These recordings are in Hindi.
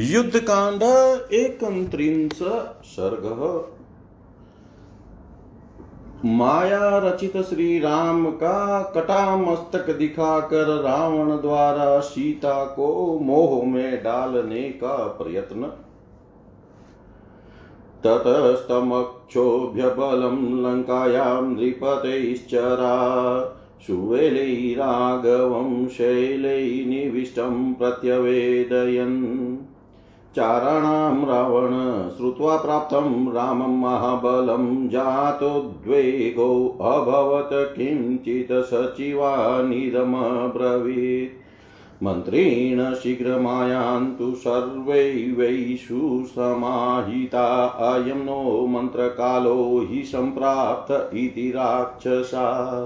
युद्धकांड एक सर्ग। माया रचित श्री राम का कटा मस्तक दिखाकर रावण द्वारा सीता को मोह में डालने का प्रयत्न। ततस्तमक्षोभ्य बलं लङ्कायां नृपतैश्चरा सुवेलैराघवं शैलैर्निविष्टं प्रत्यवेदयन्। चाराणां रावण, श्रुत्वा प्राप्तं रामं महाबलं। जातोद्वेगो अभवत्, किञ्चित् सचिवा निरमब्रवीत् मन्त्रेण शीघ्रमायान्तु सर्वै वैषु समाहिता। अयं नो मन्त्रकालो हि सम्प्राप्त इति राक्षसा।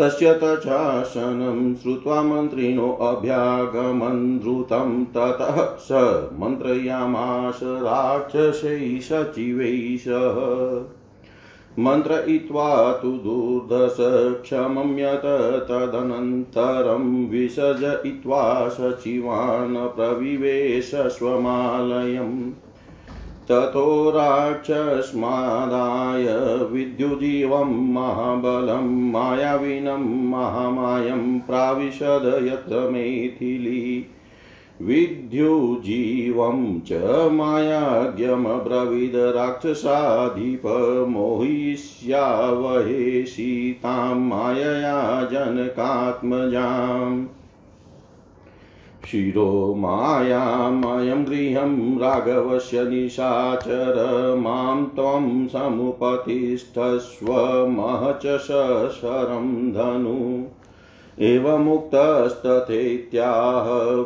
तस्य तच्छासनं श्रुत्वा मन्त्रिणोऽभ्यागमन् द्रुतं ततः स मन्त्रयामास राक्षसैः सचिवैः सह मन्त्रयित्वा तु दुर्धस क्षमं यत तदनन्तरं विसर्जयित्वा सचिवान् प्रविवेश स्वमालयम्। ततो राक्षस्मादाय विद्युजीवं महाबलं मायाविनं महामायं प्राविशद यत्र मैथिली। विद्युजीवं च मायाज्ञमब्रवीद राक्षसाधिप सीतां मायया जनकात्मजाम्। शिरो मायामयं गृहं राघवस्य निशाचर माँ त्वं समुपतिष्ठस्व महच शरं धनु। एवमुक्तस्तथेत्याह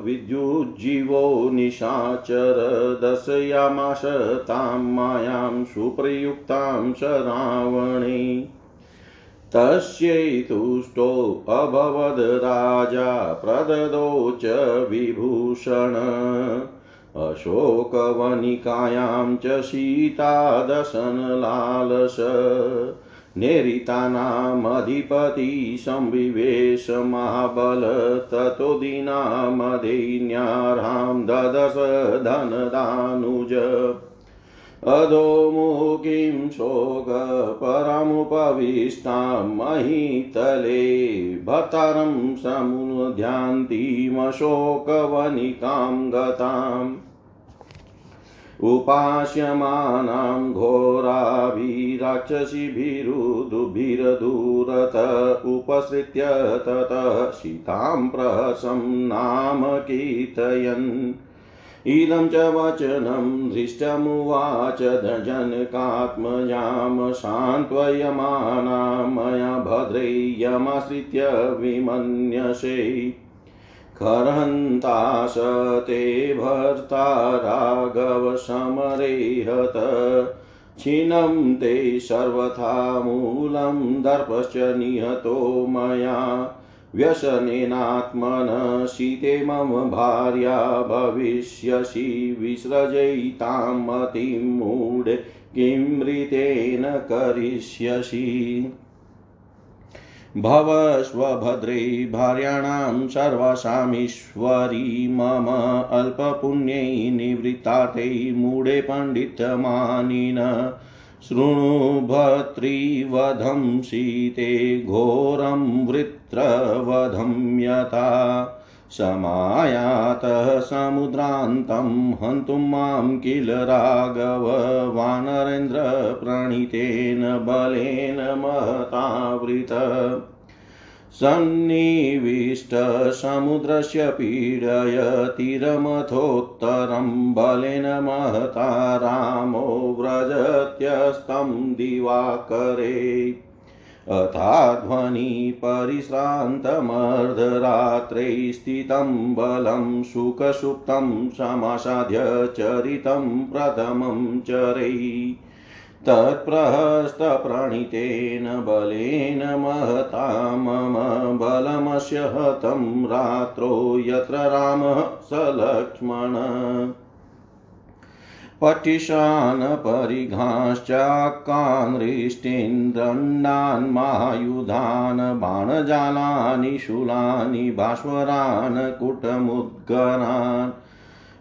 विद्युज्जीवो निशाचर दर्शयामाश तां मायां सुप्रयुक्तां स रावणे। तस्यैतुष्टोऽभवद् राजा प्रददौ च विभूषण। अशोकवनिकायां च सीतादशनलालस। नेरितानामधिपति संविवेश महाबल। ततो दीनामदैन्यार्हां ददश धनदानुज। अधोमुखीं शोकपरमुपविष्टां महीतले भतरं समुद्यान्तीमशोकवनिकां गताम्। उपास्यमानां घोराभिराक्षसिभिरुदुभिरदूरत उपसृत्य ततः सीतां प्रहसं नाम कीर्तयन्। इदं च वचनं धृष्टमुवाच जनकात्मजां सान्त्वयमाना मया भद्रय्यमाश्रित्य विमन्यसे। खरन्तास ते भर्ता राघवसमरेहत छिनं ते सर्वथा मूलं दर्पश्च निहतो मया। व्यसनेनात्मन शीते मम भार्या भविष्यसि विसृजयितां मतिं मूढे किमृतेन करिष्यसि। भव स्वभद्रे भार्याणां सर्वासामीश्वरी मम अल्पपुण्यै निवृत्तार्थे मूढे पण्डितमानिन। शृणु भर्तृवधं सीते घोरं वृत्रवधं यथा समायातः समुद्रान्तं हन्तुं माँ किल राघव? वानरेन्द्रप्रणीतेन बलेन महतावृत। सन्निविष्टसमुद्रस्य पीडयतिरमथोत्तरं बलेन महता। रामो व्रजत्यस्तं दिवाकरे। अथाध्वनि परिश्रान्तमर्धरात्रे स्थितं बलं सुखसुप्तं समासाद्य चरितं प्रथमं चरै तत्प्रहस्तप्रणीतेन बलेन महता मम बलमस्य हतं रात्रौ यत्र रामः स लक्ष्मण हृष्टीन्द्रण्डान् महायुधान् बाणजालानि शूलानि भास्वरान् कुटमुद्गरान्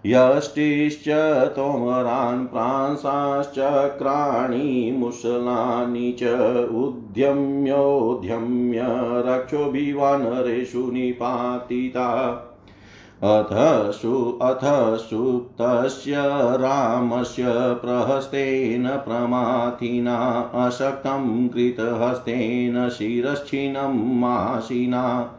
यष्टिश्च तोमरान् प्रांसाश्चक्राणि मुसलानि च उद्यम्योद्यम्य रक्षोभिवानरेषु निपातिता अथ सु अथ सुप्तस्य रामस्य प्रहस्तेन प्रमाथिना, अशक्तं कृतहस्तेन शिरश्छिनं माशिना।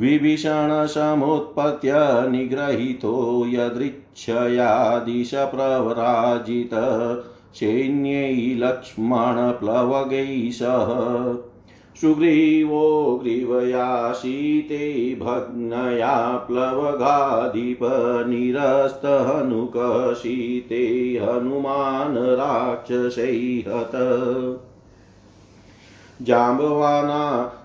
विभीषणसमुत्पत्य निगृहीतो यदृच्छया दिशप्रवराजित सैन्यै लक्ष्मणप्लवगैः सह। सुग्रीवो ग्रीवया शीते भग्नया प्लवगाधिप निरस्तहनुकशीते हनुमान् राक्षसैहत जाम्बवाना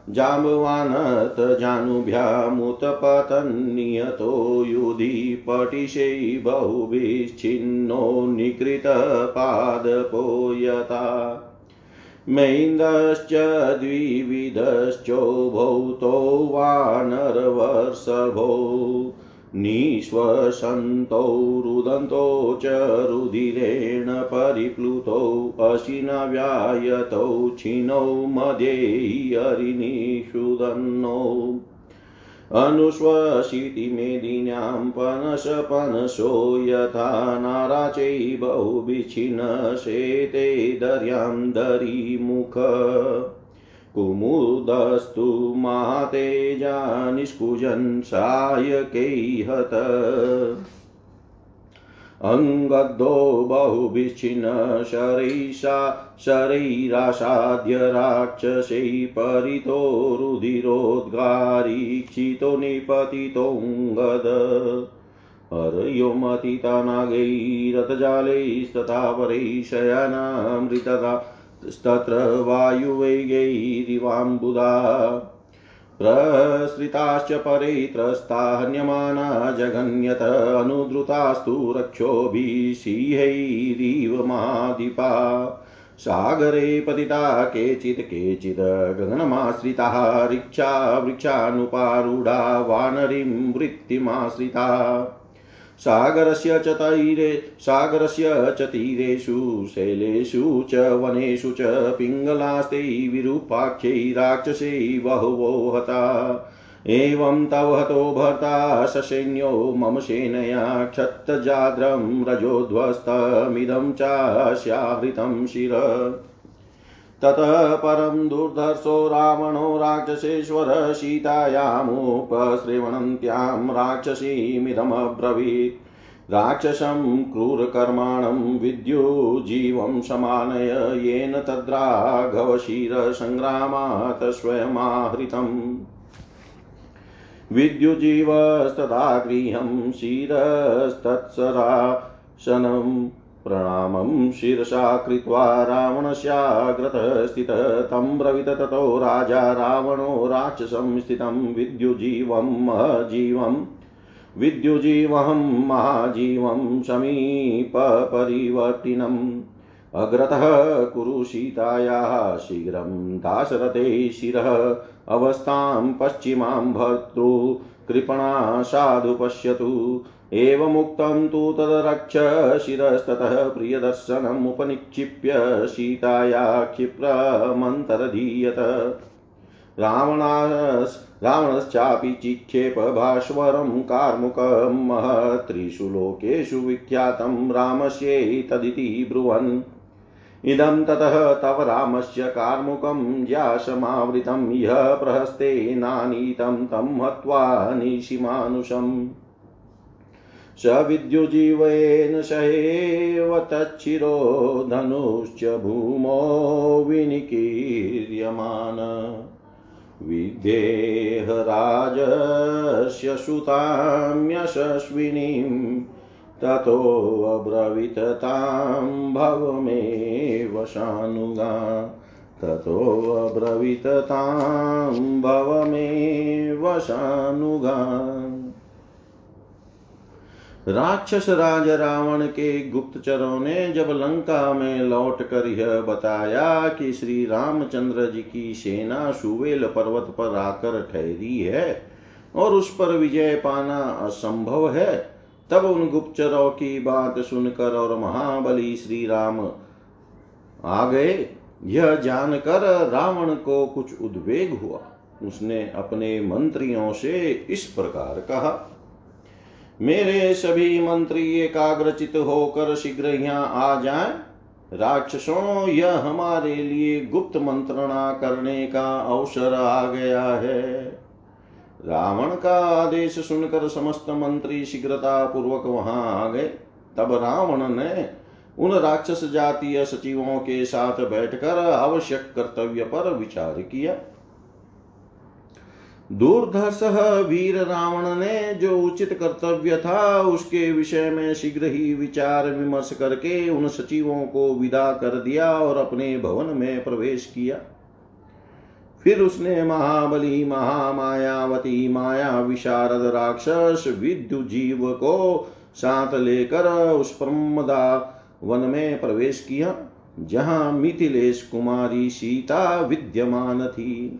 जाम्बवानत जानुभ्यामुत्पतन्नियतो युधि पटिशै बहुभिश्चिन्नो निकृतपादपो यथा मैन्दश्च द्विविधश्चोभौ तौ वानरवर्षभौ। निःश्वसन्तौ रुदन्तौ च रुधिरेण परिप्लुतौ अशिनव्यायतौ छिनौ मध्ये हरिनिषुदन्नौ अनुश्वसिति मेदिन्यां पनशपनशो यथा नाराचै बहुविच्छिन्नशेते दर्यां दरीमुख। कुमुदस्तु मातेजा निष्कुजन् सायकैहत अङ्गद्धो बहुभिच्छिन्न शरैषा शरैरासाद्य राक्षसै परितो रुधिरोद्गारीक्षितो निपतितोऽङ्गद हरयोमतिता नागैरथजालैस्तथा वरैः शयनामृतदा तत्र वायुवेगैरिवाम्बुदा। प्रसृताश्च परे त्रस्ता हन्यमाना जगन्यत अनुद्रुतास्तु रक्षोभिषिहैरिव मादिपा सागरे पतिता केचित् केचित् गगनमाश्रिताः, ऋक्षा वृक्षानुपारूढा, वानरीं वृत्तिमाश्रिता। सागरस्य च तैरे, सागरस्य च तीरेषु, शैलेषु च वनेषु च पिङ्गलास्ते विरूपाख्यै राक्षसै बहवो हता। एवं तव हतो भर्ता ससैन्यो मम सेनया क्षत्तजाद्रं रजोध्वस्तमिदं चास्याहृतं शिर। ततः परं दुर्धर्षो रावणो राक्षसेश्वर सीतायामुपश्रवणन्त्यां राक्षसीमिदमब्रवीत्। राक्षसं क्रूरकर्माणं विद्युजीवं समानय येन तद्राघवशिरसङ्ग्रामात् स्वयमाहृतम्। विद्युजीवस्तदा गृहं शिरस्तत्सराशनम् प्रणामं शिरसा कृत्वा रावणस्याग्रतः स्थितः तं ब्रवीत ततो राजा रावणो राक्षसं स्थितं विद्युजीवं महजीवं। विद्युजीवहं महाजीवं समीपपरिवर्तिनम् अग्रतः कुरु सीतायाः शीघ्रं दाशरथे शिरः, अवस्थां पश्चिमां भर्तृ, कृपणा साधु पश्यतु। एवमुक्तं तु तदरक्ष शिरस्ततः प्रियदर्शनमुपनिक्षिप्य सीताया क्षिप्रमन्तरधीयत। रावणास् रावणश्चापि चिक्षेप भास्वरं कार्मुकं महत्त्रिषु लोकेषु विख्यातं रामस्यैतदिति ब्रुवन्। इदं ततः तव रामस्य कार्मुकं ज्यासमावृतं यः प्रहस्ते नानीतं तं हत्वा निशिमानुषम्। स विद्युजीवेन सहेव तच्छिरो धनुश्च भूमौ विनिकीर्यमान। विदेहराजस्य सुतां यशस्विनीं ततोऽब्रवीत तां भवमेव शानुगा। ततोऽब्रवीत तां भवमेव शानुगा। राक्षस राज रावण के गुप्तचरों ने जब लंका में लौट कर यह बताया कि श्री रामचंद्र जी की सेना सुवेल पर्वत पर आकर ठहरी है और उस पर विजय पाना असंभव है, तब उन गुप्तचरों की बात सुनकर और महाबली श्री राम आ गए। यह जानकर रावण को कुछ उद्वेग हुआ। उसने अपने मंत्रियों से इस प्रकार कहा मेरे सभी मंत्री एकाग्रचित होकर शीघ्र यहाँ आ जाएँ। राक्षसों, यह हमारे लिए गुप्त मंत्रणा करने का अवसर आ गया है। रावण का आदेश सुनकर समस्त मंत्री शीघ्रता पूर्वक वहाँ आ गए। तब रावण ने उन राक्षस जातीय सचिवों के साथ बैठकर आवश्यक कर्तव्य पर विचार किया। दूरधर्ष वीर रावण ने जो उचित कर्तव्य था, उसके विषय में शीघ्र ही विचार विमर्श करके उन सचिवों को विदा कर दिया और अपने भवन में प्रवेश किया। फिर उसने महाबली, महामायावती, माया विशारद राक्षस विद्यु जीव को साथ लेकर उस प्रमदा वन में प्रवेश किया, जहाँ मिथिलेश कुमारी सीता विद्यमान थी।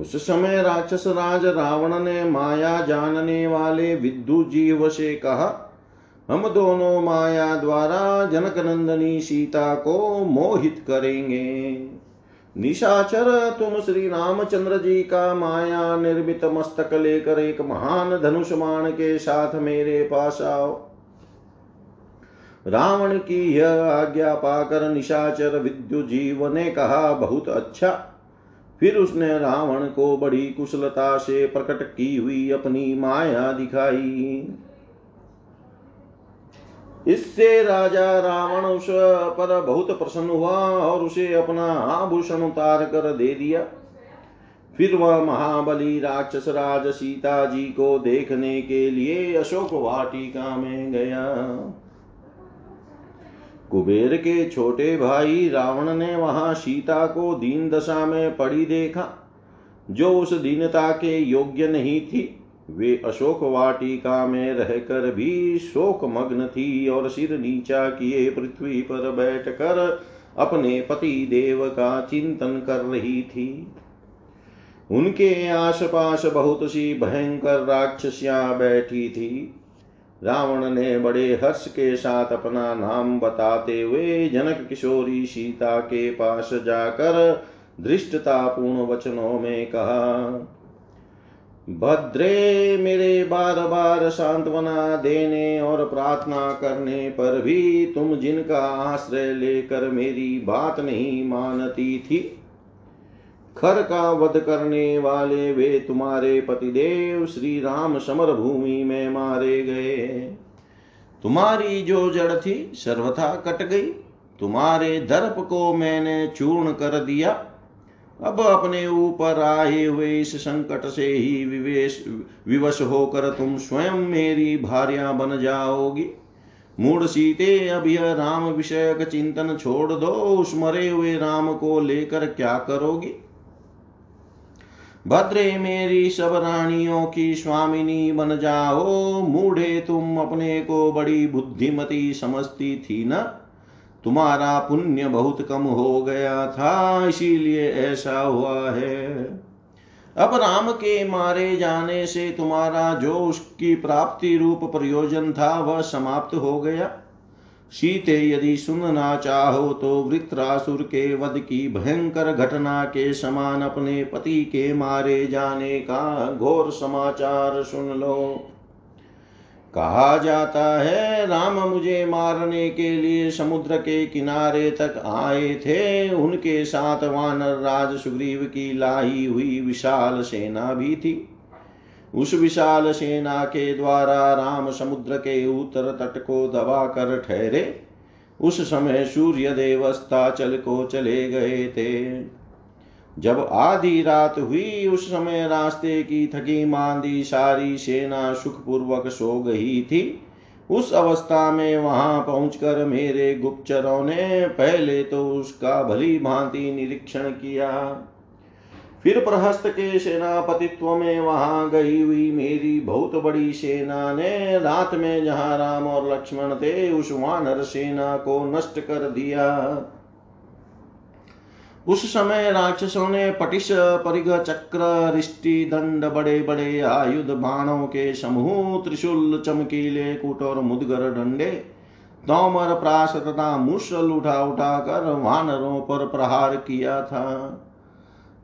उस समय राक्षस राज रावण ने माया जानने वाले विद्यु जीव से कहा, हम दोनों माया द्वारा जनक नंदनी सीता को मोहित करेंगे। निशाचर, तुम श्री रामचंद्र जी का माया निर्मित मस्तक लेकर एक महान धनुष्मान के साथ मेरे पास आओ। रावण की यह आज्ञा पाकर निशाचर विद्यु जीव ने कहा, बहुत अच्छा। फिर उसने रावण को बड़ी कुशलता से प्रकट की हुई अपनी माया दिखाई। इससे राजा रावण उस पर बहुत प्रसन्न हुआ और उसे अपना आभूषण उतार कर दे दिया। फिर वह महाबली राक्षस राज सीता जी को देखने के लिए अशोक वाटिका में गया। कुबेर के छोटे भाई रावण ने वहाँ सीता को दीन दशा में पड़ी देखा। जो उस दीनता के योग्य नहीं थी, वे अशोक वाटिका में रहकर भी शोक मग्न थी और सिर नीचा किए पृथ्वी पर बैठकर अपने पति देव का चिंतन कर रही थी। उनके आसपास बहुत सी भयंकर राक्षसियाँ बैठी थी। रावण ने बड़े हर्ष के साथ अपना नाम बताते हुए जनक किशोरी सीता के पास जाकर धृष्टतापूर्ण वचनों में कहा, भद्रे मेरे बार बार सांत्वना देने और प्रार्थना करने पर भी तुम जिनका आश्रय लेकर मेरी बात नहीं मानती थी खर का वध करने वाले वे तुम्हारे पतिदेव श्री राम समर भूमि में मारे गए। तुम्हारी जो जड़ थी सर्वथा कट गई, तुम्हारे दर्प को मैंने चूर्ण कर दिया। अब अपने ऊपर आए हुए इस संकट से ही विवेश, विवश होकर तुम स्वयं मेरी भार्या बन जाओगी। मूड सीते, अब यह राम विषयक चिंतन छोड़ दो, उस मरे हुए राम को लेकर क्या करोगी? भद्रे मेरी सब रानियों की स्वामिनी बन जाओ। मूढ़े तुम अपने को बड़ी बुद्धिमती समझती थी ना? तुम्हारा पुण्य बहुत कम हो गया था, इसीलिए ऐसा हुआ है। अब राम के मारे जाने से तुम्हारा जो उसकी प्राप्ति रूप प्रयोजन था, वह समाप्त हो गया। सीते यदि सुनना चाहो तो वृत्रासुर के वध की भयंकर घटना के समान अपने पति के मारे जाने का घोर समाचार सुन लो। कहा जाता है, राम मुझे मारने के लिए समुद्र के किनारे तक आए थे। उनके साथ वानर राज सुग्रीव की लाई हुई विशाल सेना भी थी। उस विशाल सेना के द्वारा राम समुद्र के उत्तर तट को दबा कर ठहरे। उस समय सूर्य देवस्था को चले गए थे। जब आधी रात हुई, उस समय रास्ते की थकी मांदी सारी सेना सुखपूर्वक सो गई थी। उस अवस्था में वहाँ पहुंचकर मेरे गुप्तचरों ने पहले तो उसका भली भांति निरीक्षण किया। फिर प्रहस्त के सेनापतित्व में वहाँ गई हुई मेरी बहुत बड़ी सेना ने रात में जहाँ राम और लक्ष्मण थे, उस वानर सेना को नष्ट कर दिया। उस समय राक्षसों ने पटिश, परिग, चक्र, रिष्टि, दंड, बड़े बड़े आयुध, बाणों के समूह, त्रिशूल, चमकीले कुट और मुदगर डंडे, तोमर, प्रास तथा मुसल उठा उठा कर वानरों पर प्रहार किया था।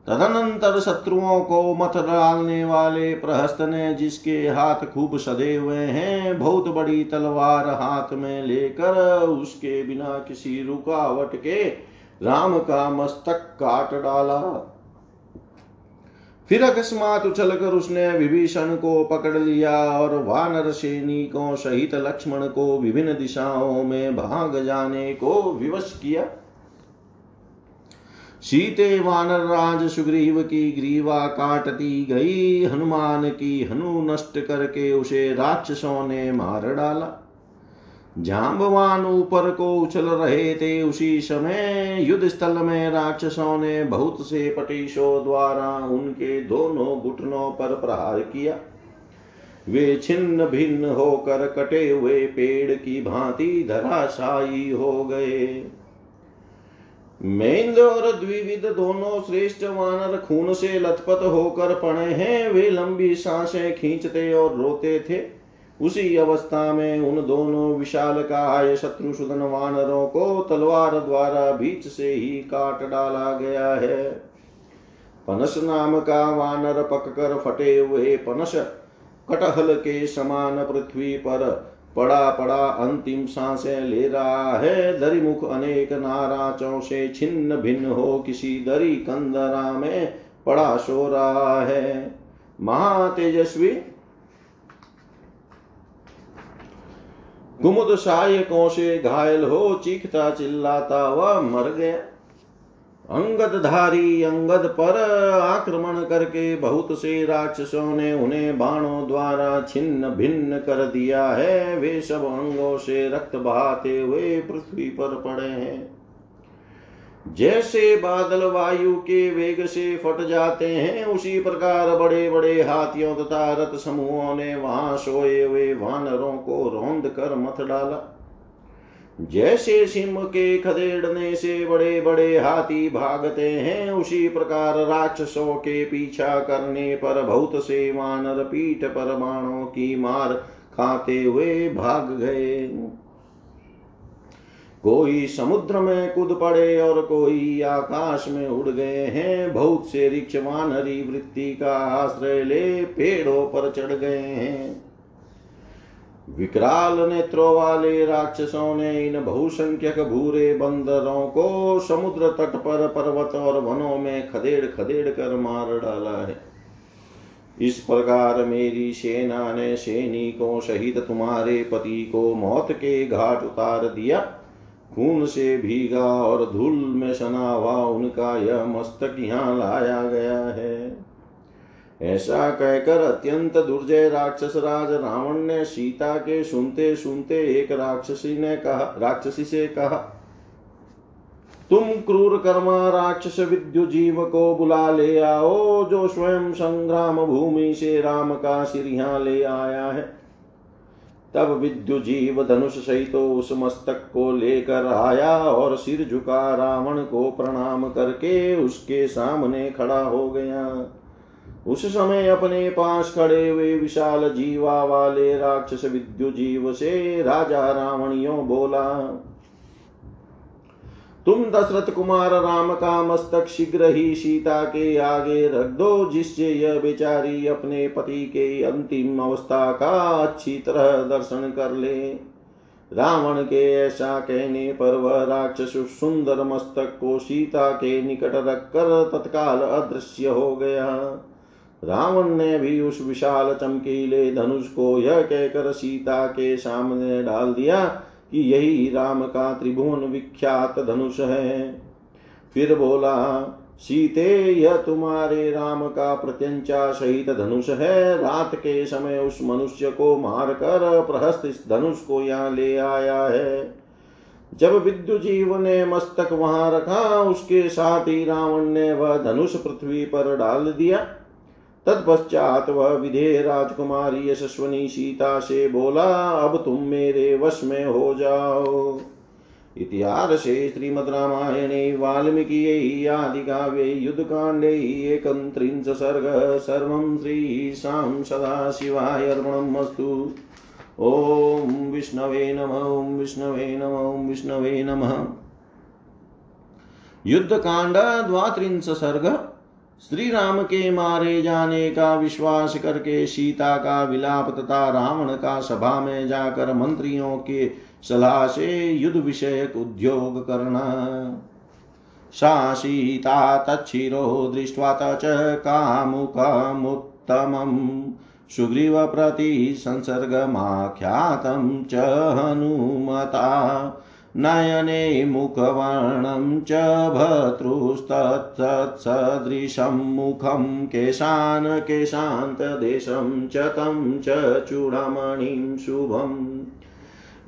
तदनंतर शत्रुओं को मत डालने वाले प्रहस्त ने, जिसके हाथ खूब सदे हुए हैं, बहुत बड़ी तलवार हाथ में लेकर उसके बिना किसी रुकावट के राम का मस्तक काट डाला। फिर अकस्मात उछलकर उसने विभीषण को पकड़ लिया और वानर सैनिकों सहित लक्ष्मण को विभिन्न दिशाओं में भाग जाने को विवश किया। सीते वानर राज सुग्रीव की ग्रीवा काटती गई, हनुमान की हनु नष्ट करके उसे राक्षसों ने मार डाला। जाम्बवान ऊपर को उछल रहे थे, उसी समय युद्ध स्थल में राक्षसों ने बहुत से पटीशों द्वारा उनके दोनों घुटनों पर प्रहार किया। वे छिन्न भिन्न होकर कटे हुए पेड़ की भांति धराशायी हो गए। मेन्द्र और द्विविध दोनों श्रेष्ठ वानर खून से लथपथ होकर पड़े हैं। वे लंबी साँसें खींचते और रोते थे। उसी अवस्था में उन दोनों विशाल काय शत्रुशुदन वानरों को तलवार द्वारा बीच से ही काट डाला गया है। पनस नाम का वानर पककर फटे हुए पनस कटहल के समान पृथ्वी पर पड़ा पड़ा अंतिम साँसें ले रहा है। दरिमुख अनेक नाराचों से छिन्न भिन्न हो किसी दरी कंदरा में पड़ा सो रहा है। महातेजस्वी। कुमुद सहायकों से घायल हो, चीखता चिल्लाता, वह मर गया। अंगद धारी अंगद पर आक्रमण करके बहुत से राक्षसों ने उन्हें बाणों द्वारा छिन्न भिन्न कर दिया है। वे सब अंगों से रक्त बहाते हुए पृथ्वी पर पड़े हैं। जैसे बादल वायु के वेग से फट जाते हैं, उसी प्रकार बड़े बड़े हाथियों तथा रथ समूहों ने वहाँ सोए हुए वानरों को रौंद कर मत डाला। जैसे सिंह के खदेड़ने से बड़े बड़े हाथी भागते हैं, उसी प्रकार राक्षसों के पीछा करने पर बहुत से वानर पीठ पर बाणों की मार खाते हुए भाग गए। कोई समुद्र में कूद पड़े और कोई आकाश में उड़ गए हैं, बहुत से रिक्ष वानरी वृत्ति का आश्रय ले पेड़ों पर चढ़ गए हैं। विकराल नेत्रों वाले राक्षसों ने इन बहुसंख्यक भूरे बंदरों को समुद्र तट पर पर्वत और वनों में खदेड़ खदेड़ कर मार डाला है। इस प्रकार मेरी सेना ने सैनिकों सहित तुम्हारे पति को मौत के घाट उतार दिया। खून से भीगा और धूल में सना हुआ उनका यह मस्तक यहाँ लाया गया है। ऐसा कहकर अत्यंत दुर्जय राक्षस राज रावण ने सीता के सुनते सुनते एक राक्षसी ने कहा, राक्षसी से कहा, तुम क्रूर कर्मा राक्षस विद्यु जीव को बुला ले आओ, जो स्वयं संग्राम भूमि से राम का सिर यहाँ ले आया है। तब विद्यु जीव धनुष सहित तो उस मस्तक को लेकर आया और सिर झुका रावण को प्रणाम करके उसके सामने खड़ा हो गया। उस समय अपने पास खड़े हुए विशाल जीवा वाले राक्षस विद्यु जीव से राजा रावणियों बोला, तुम दशरथ कुमार राम का मस्तक शीघ्र ही सीता के आगे रख दो, जिससे यह बेचारी अपने पति के अंतिम अवस्था का अच्छी तरह दर्शन कर ले रावण के ऐसा कहने पर वह राक्षस सुंदर मस्तक को सीता के निकट रखकर तत्काल अदृश्य हो गया। रावण ने भी उस विशाल चमकीले धनुष को यह कहकर सीता के सामने डाल दिया कि यही राम का त्रिभुवन विख्यात धनुष है। फिर बोला, सीते, यह तुम्हारे राम का प्रत्यंचा सहित धनुष है। रात के समय उस मनुष्य को मारकर प्रहस्त इस धनुष को यहाँ ले आया है। जब विद्यु जीव ने मस्तक वहाँ रखा, उसके साथ ही रावण ने वह धनुष पृथ्वी पर डाल दिया। तत्पश्चात वह विधेय राजकुमारी यशस्वनी सीता से बोला, अब तुम मेरे वश में हो जाओ। इतिहासे श्रीमद्रामायणे वाल्मीकियै, आदिकाव्ये, युद्धकाण्डे एकत्रिंश सर्ग सर्वं श्रीशां सदाशिवाय अर्पणम् अस्तु। ॐ विष्णवे नम, ॐ विष्णवे नम, ॐ विष्णवे नमः। युद्धकांड द्वात्रिंश सर्ग श्री राम के मारे जाने का विश्वास करके सीता का विलाप तथा रावण का सभा में जाकर मंत्रियों के सलाह से युद्ध विषयक उद्योग करना। सा सीता तच्छिरो दृष्ट्वा तच कामुकमुत्तमम्। सुग्रीवप्रति संसर्गमाख्यातं च हनुमता। नयने मुखवर्णं च भर्तृस्तत्सदृशं मुखं केशान् केशान्तदेशं च तं च चूडामणिं शुभम्।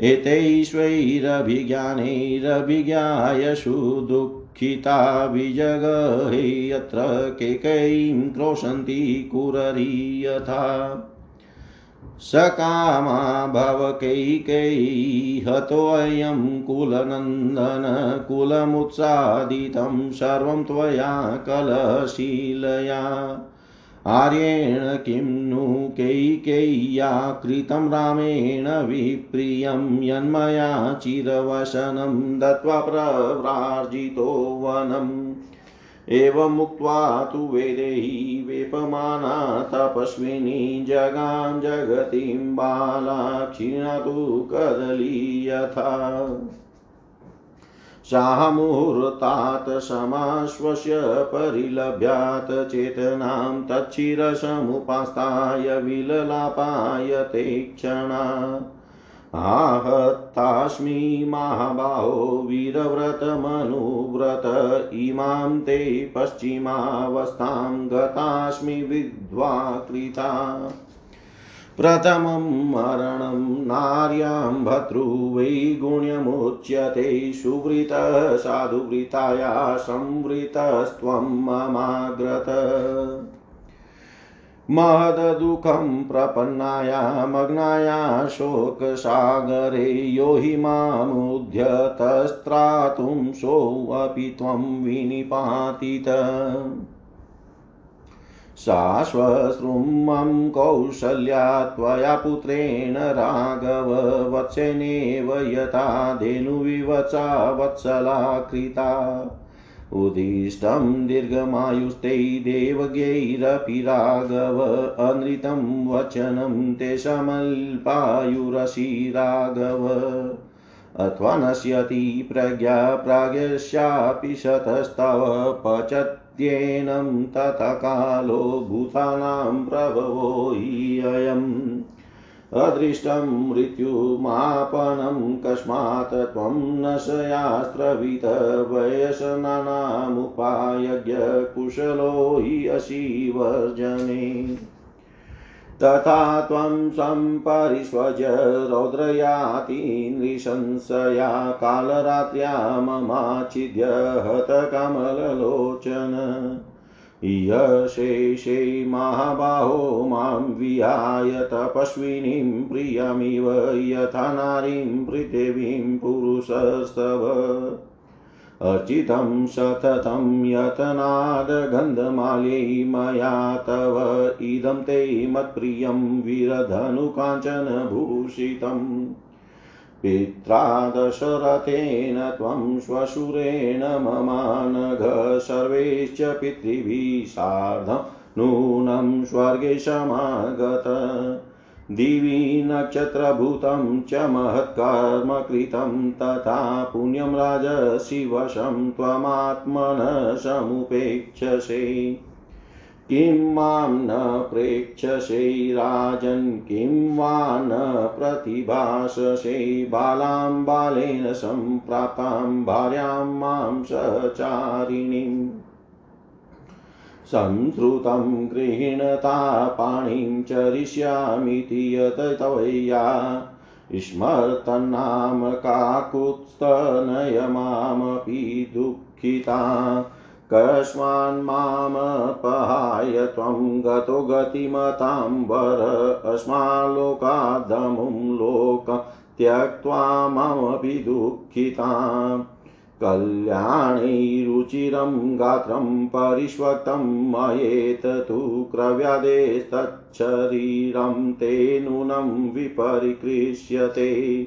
एतैश्वैरभिज्ञानैरभिज्ञायशु दुःखिता विजगहे यत्र केकैं क्रोशन्ति कुररी यथा सकामा भवकैकैः हतोऽयं कुलनन्दन कुलमुत्सादितं सर्वं त्वया कलशीलया। आर्येण किं नु कैकेय्या कृतं रामेण विप्रियं यन्मया चिरवसनं दत्त्वा प्रव्रार्जितो वनम्। एवमुक्त्वा तु वेदैः वेपमाना तपस्विनी जगां जगतीं बाला कदली यथा। सामुहूर्तात् समाश्वस्य परिलभ्यात् चेतनां तच्छिरसमुपास्ताय विललापाय ते क्षणा आहत्तास्मि महाबाहो वीरव्रतमनुव्रत इमां ते पश्चिमावस्थां गतास्मि विद्वा कृता प्रथमं मरणं नार्यां भर्तृवैगुण्यमुच्यते सुवृतः साधुवृताया संवृतस्त्वं ममाग्रत। महदुःखं प्रपन्नाया मग्नाया शोकसागरे यो हि मामुद्यतस्त्रातुं सोऽपि त्वं विनिपातित। शाश्वश्रुमं कौशल्या त्वया पुत्रेण राघव वत्सेनेव यथा धेनुविवचा वत्सला कृता उदिष्टं दीर्घमायुस्ते देवज्ञैरपि राघव अनृतं वचनं ते समल्पायुरसि राघव। अथवा नश्यति प्रज्ञा प्राज्ञस्यापि शतस्तव पचत्येनं ततः कालो भूतानां प्रभवो हि अयम् अदृष्टं मृत्युमापनं कस्मात् त्वं न शयास्त्रवित हि असि वर्जने तथा त्वं सम्परिष्वज रौद्रयाति नृशंसया कालरात्र्या ममाच्छिद्य हतकमललोचन। यशेषे महाबाहो माँ विहाय तपस्विनीं प्रियमिव यथा नारीं पृथिवीं पुरुषस्तव। अर्चितं सततं यतनादगन्धमाल्यै मया तव। इदं ते मत्प्रियं वीरधनुकाञ्चनभूषितम्। पित्रा दशरथेन त्वं श्वशुरेण ममानघ सर्वैश्च पितृभिः सार्धं नूनं स्वर्गे समागत। दिवि नक्षत्रभूतं च महत्कर्म कृतं तथा पुण्यं राजसि वशं त्वमात्मनः समुपेक्षसे। किं माँ न प्रेक्षसे राजन्, किं वा न प्रतिभाससे बालां बालेन सम्प्राप्तां भार्यां माँ सचारिणीम् संश्रुतं गृहीणता पाणिं चरिष्यामीति यत त्वया। स्मर्तन्नाम काकुत्स्थनय मामपि दुःखिता। कस्मान्मामपहाय त्वं गतो गतिमतां वर। अस्माल्लोकादमुं लोक त्यक्त्वा मामपि दुःखिताम् कल्याणैरुचिरं गात्रं परिष्वक्तं मयेत तु क्रव्यादेस्तच्छरीरं ते नूनं विपरिकृष्यते।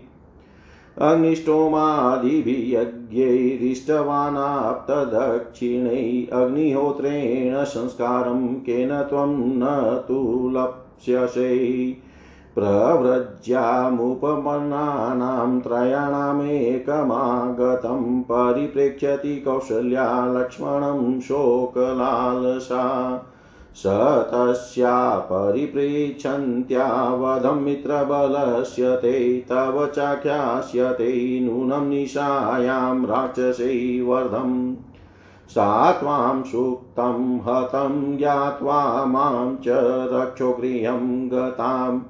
अग्निष्टोमादिभियज्ञैरिष्टवानाप्तदक्षिणै अग्निहोत्रेण संस्कारं केन त्वं न तु लप्स्यसे प्रव्रज्यामुपमन्नानां त्रयाणामेकमागतं परिप्रेक्ष्यति कौशल्या लक्ष्मणं शोकलालसा। स तस्या परिपृच्छन्त्या वधं मित्रबलस्य ते, तव चाख्यास्यते नूनं निशायां राक्षसै वर्धम्। सा त्वां सुक्तं हतं ज्ञात्वा माँ च रक्षो गृहं गताम्।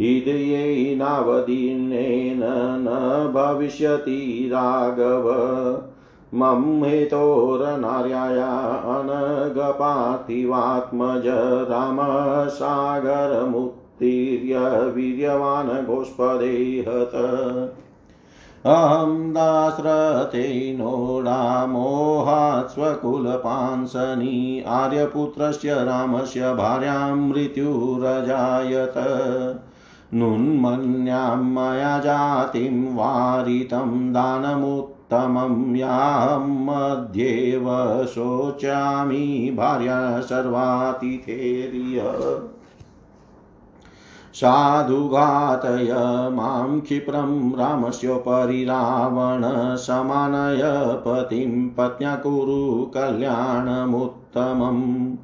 हृदयेनावदीर्णेन न भविष्यति राघव। मम हेतोरनार्याया अनगपार्थिवात्मज रामसागरमुत्तीर्य वीर्यवान् गोष्पदे हत अहं दास्रतेनोडामोहात् स्वकुलपांसनि आर्यपुत्रस्य रामस्य भार्यां मृत्युरजायत। नुन्मन्यां मया जातिं वारितं दानमुत्तमं यां मध्येव शोचामि भार्या सर्वातिथेर्य। साधुघातय माँ क्षिप्रं रामस्योपरि रावणसमानय पतिं पत्न्या कुरु कल्याणमुत्तमम्।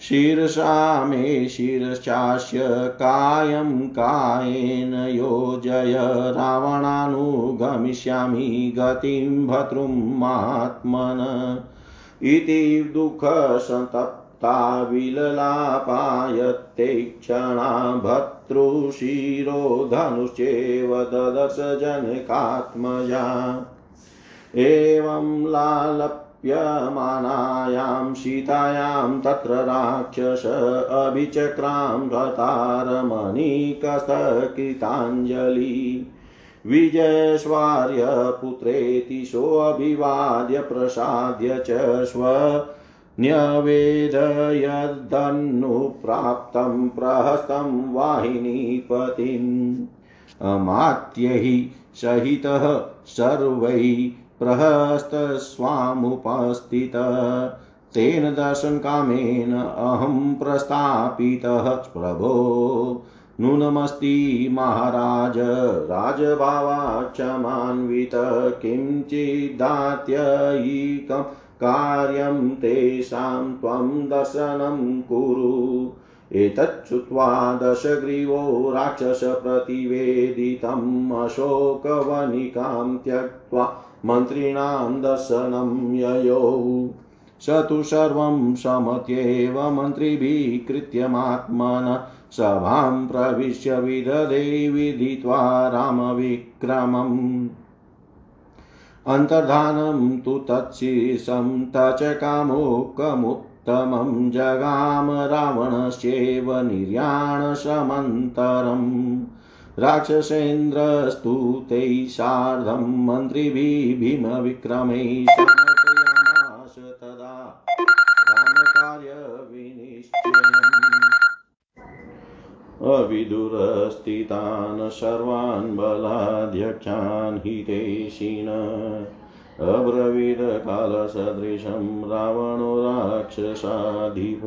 शीर्षा मे शिरश्चास्य कायं कायेन योजय। रावणानुगमिष्यामि गतिं भर्तुं महात्मन इति दुःखसन्तप्ता विललापायत्ते क्षणा भर्तृशिरो धनुश्चेव ददर्श जनकात्मजा। एवं लालप् प्यमानायां सीतायां तत्र राक्षस अभिचक्रां गतारमणिकस्तकृताञ्जलि विजयस्वार्यपुत्रेति सोऽभिवाद्य प्रसाद्य च स्व न्यवेदयदन्नुप्राप्तं प्रहस्तं वाहिनीपतिम्। अमात्यैः सहितः सर्वैः प्रहस्तस्वामुपस्थित। तेन दर्शनकामेन अहं प्रस्थापितः। प्रभो, नूनमस्ति महाराज राजभावाक्षमान्वित किञ्चिदात्ययिकं कार्यं तेषां त्वं दर्शनं कुरु। एतच्छ्रुत्वा दशग्रीवो राक्षसप्रतिवेदितम् अशोकवनिकां त्यक्त्वा मन्त्रिणां दर्शनं ययौ। स तु सर्वं समत्येव मन्त्रिभिः कृत्यमात्मन सभां प्रविश्य विदधे विदित्वा रामविक्रमम्। अन्तर्धानं तु तच्छीर्षं तचकामुकमुत्तमं जगाम रावणस्येव निर्याणसमन्तरम् राक्षसेन्द्रस्तु तैः सार्धं मन्त्रिभिः भीमविक्रमैः समर्पयामास तदा रामकार्यविनिश्चयम्। अविदुरस्थितान् सर्वान् बलाध्यक्षान् हितेशिन अब्रवीदकालसदृशं रावणो राक्षसाधिप।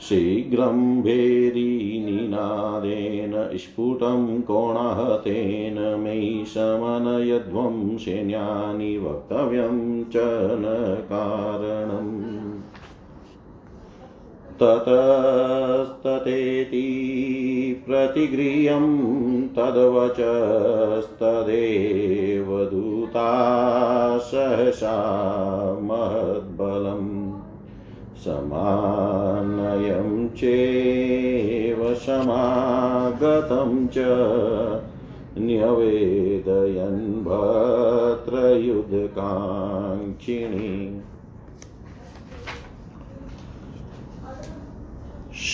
शीघ्रं भेरीनिनादेन स्फुटं कोणाहतेन मयि शमनयध्वं सैन्यानि वक्तव्यं च न कारणम्। ततस्ततेति प्रतिगृह्यं तद्वचस्तदेव दूता सहसा महद्बलम्। समानयं चेव समागतं च न्यवेदयन् भद्रयुधकाङ्क्षिणी।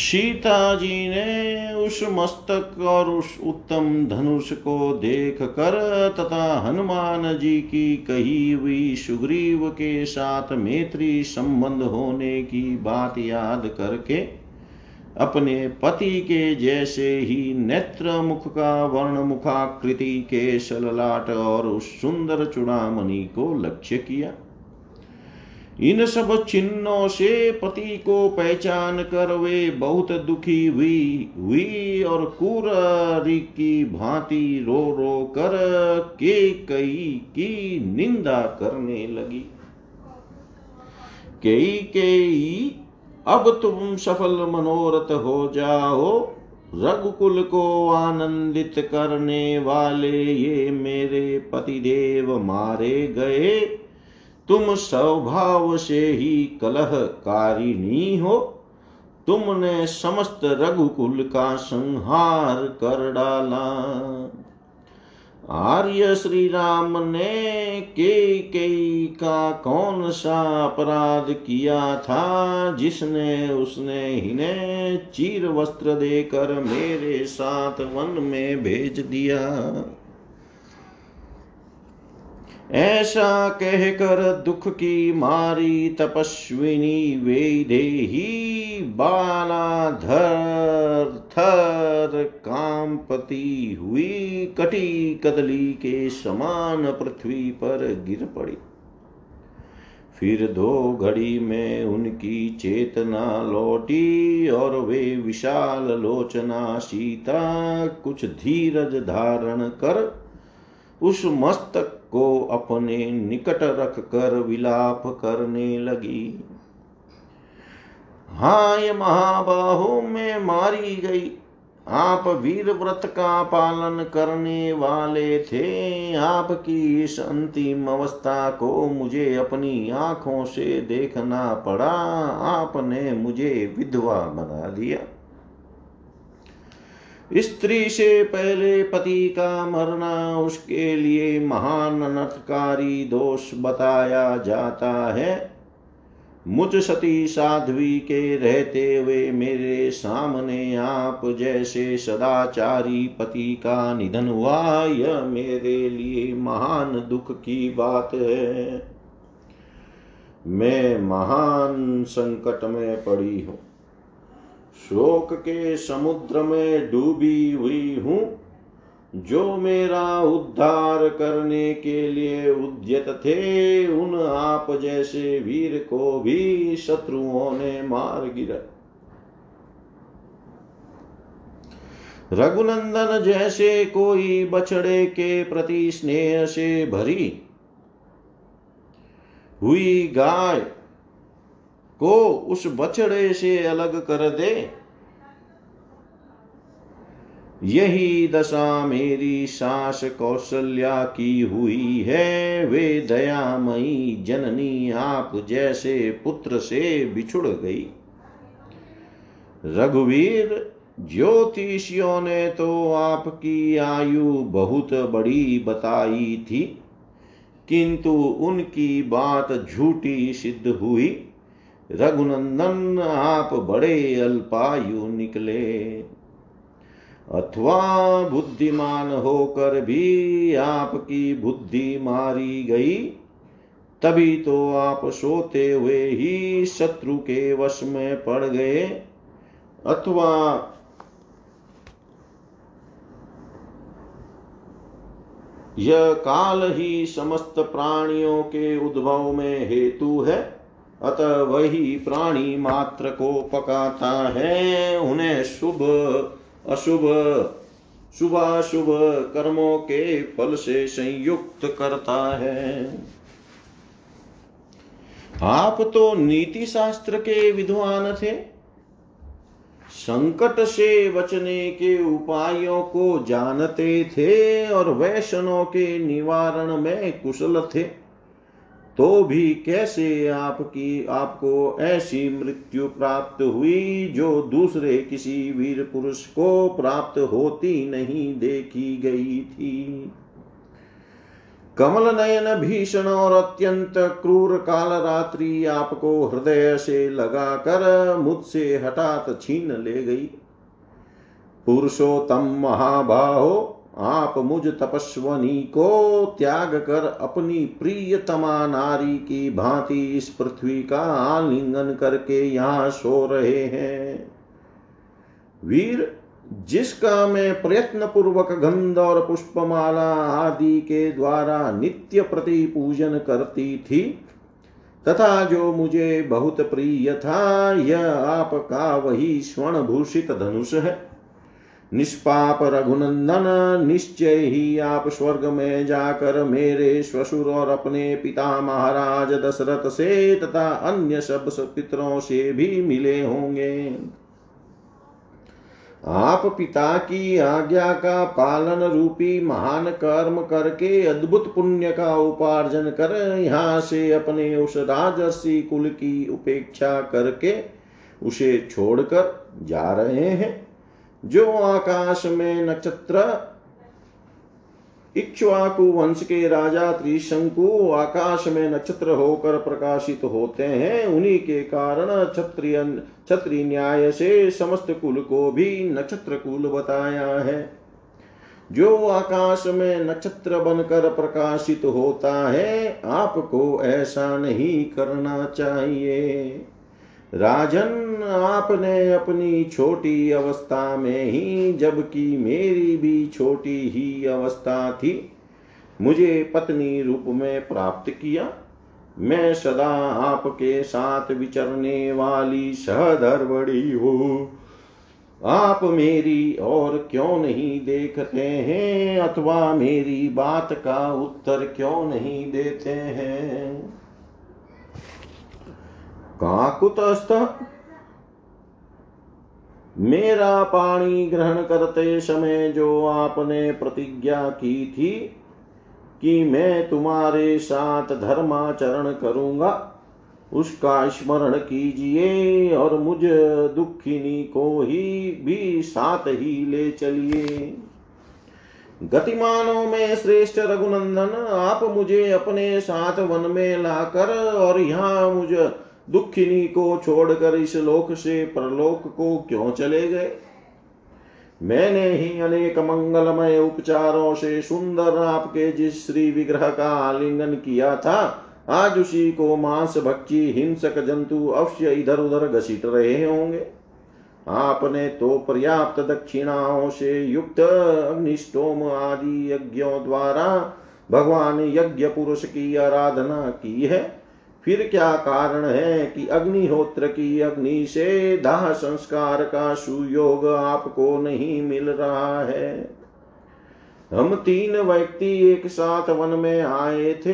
सीता जी ने उस मस्तक और उस उत्तम धनुष को देख कर तथा हनुमान जी की कही हुई सुग्रीव के साथ मैत्री संबंध होने की बात याद करके अपने पति के जैसे ही नेत्र मुख का वर्ण मुखाकृति के सललाट और उस सुंदर चुड़ामणि को लक्ष्य किया। इन सब चिन्हों से पति को पहचान कर वे बहुत दुखी हुई हुई और कुरी की भांति रो रो कर के कई की निंदा करने लगी। कई कई, अब तुम सफल मनोरथ हो जाओ, रघुकुल को आनंदित करने वाले ये मेरे पतिदेव मारे गए। तुम स्वभाव से ही कलह कारिणी हो। तुमने समस्त रघुकुल का संहार कर डाला। आर्य श्री राम ने के कई का कौन सा अपराध किया था, जिसने उसने इन्हें चीर वस्त्र देकर मेरे साथ वन में भेज दिया? ऐसा कहकर दुख की मारी तपस्विनी वेदेही बालाधर थर कामपति हुई कटी कदली के समान पृथ्वी पर गिर पड़ी। फिर दो घड़ी में उनकी चेतना लौटी और वे विशाल लोचना सीता कुछ धीरज धारण कर उस मस्तक को अपने निकट रख कर विलाप करने लगी। हाय महाबाहु में मारी गई। आप वीर व्रत का पालन करने वाले थे। आपकी इस अंतिम अवस्था को मुझे अपनी आँखों से देखना पड़ा। आपने मुझे विधवा बना दिया स्त्री से पहले पति का मरना उसके लिए महान अनर्थकारी दोष बताया जाता है। मुझ सती साध्वी के रहते हुए मेरे सामने आप जैसे सदाचारी पति का निधन हुआ, यह मेरे लिए महान दुख की बात है। मैं महान संकट में पड़ी हूँ। शोक के समुद्र में डूबी हुई हूँ, जो मेरा उद्धार करने के लिए उद्यत थे, उन आप जैसे वीर को भी शत्रुओं ने मार गिरा। रघुनंदन जैसे कोई बछड़े के प्रति स्नेह से भरी हुई गाय को उस बछड़े से अलग कर दे। यही दशा मेरी सास कौशल्या की हुई है। वे दयामयी जननी आप जैसे पुत्र से बिछुड़ गई। रघुवीर, ज्योतिषियों ने तो आपकी आयु बहुत बड़ी बताई थी, किंतु उनकी बात झूठी सिद्ध हुई। रघुनंदन आप बड़े अल्पायु निकले। अथवा बुद्धिमान होकर भी आपकी बुद्धि मारी गई, तभी तो आप सोते हुए ही शत्रु के वश में पड़ गए। अथवा यह काल ही समस्त प्राणियों के उद्भव में हेतु है। अतः वही प्राणी मात्र को पकाता है। उन्हें शुभ, अशुभ, शुभाशुभ कर्मों के फल से संयुक्त करता है। आप तो नीति शास्त्र के विद्वान थे। संकट से बचने के उपायों को जानते थे और वैष्णव के निवारण में कुशल थे। तो भी कैसे आपकी, आपको ऐसी मृत्यु प्राप्त हुई जो दूसरे किसी वीर पुरुष को प्राप्त होती नहीं देखी गई थी? कमल नयन भीषण और अत्यंत क्रूर काल रात्रि आपको हृदय से लगाकर मुझसे हठात छीन ले गई। पुरुषोत्तम महाबाहो आप मुझ तपस्वनी को त्याग कर अपनी प्रियतमा नारी की भांति इस पृथ्वी का आलिंगन करके यहाँ सो रहे हैं। वीर, जिसका मैं प्रयत्न पूर्वक गंध और पुष्पमाला आदि के द्वारा नित्य प्रति पूजन करती थी, तथा जो मुझे बहुत प्रिय था, यह आपका वही स्वर्ण भूषित धनुष है। निष्पाप रघुनंदन, निश्चय ही आप स्वर्ग में जाकर मेरे श्वशुर और अपने पिता महाराज दशरथ से तथा अन्य सब पितरों से भी मिले होंगे। आप पिता की आज्ञा का पालन रूपी महान कर्म करके अद्भुत पुण्य का उपार्जन कर यहाँ से अपने उस राजर्षि कुल की उपेक्षा करके उसे छोड़कर जा रहे हैं। जो आकाश में नक्षत्र इक्ष्वाकु वंश के राजा त्रिशंकु आकाश में नक्षत्र होकर प्रकाशित होते हैं, उन्हीं के कारण क्षत्रिय क्षत्रिय न्याय से समस्त कुल को भी नक्षत्र कुल बताया है। जो आकाश में नक्षत्र बनकर प्रकाशित होता है, आपको ऐसा नहीं करना चाहिए। राजन, आपने अपनी छोटी अवस्था में ही, जबकि मेरी भी छोटी ही अवस्था थी। मुझे पत्नी रूप में प्राप्त किया। मैं सदा आपके साथ विचरने वाली सहधर्वड़ी हूँ। आप मेरी और क्यों नहीं देखते हैं? अथवा मेरी बात का उत्तर क्यों नहीं देते हैं? काकुतस्थ। मेरा पानी ग्रहण करते समय जो आपने प्रतिज्ञा की थी कि मैं तुम्हारे साथ धर्माचरण करूँगा, उसका स्मरण कीजिए और मुझ दुखिनी को ही भी साथ ही ले चलिए। गतिमानों में श्रेष्ठ रघुनंदन, आप मुझे अपने साथ वन में लाकर और यहाँ मुझे दुखिनी को छोड़कर इस लोक से परलोक को क्यों चले गए? मैंने ही अनेक मंगलमय उपचारों से सुंदर आपके जिस श्री विग्रह का आलिंगन किया था, आज उसी को मांस, भक्षी, हिंसक जंतु अवश्य इधर उधर घसीट रहे होंगे। आपने तो पर्याप्त दक्षिणाओं से युक्त अग्निष्टोम आदि यज्ञों द्वारा भगवान यज्ञ पुरुष की आराधना की है। फिर क्या कारण है कि अग्निहोत्र की अग्नि से दाह संस्कार का सुयोग आपको नहीं मिल रहा है? हम तीन व्यक्ति एक साथ वन में आए थे,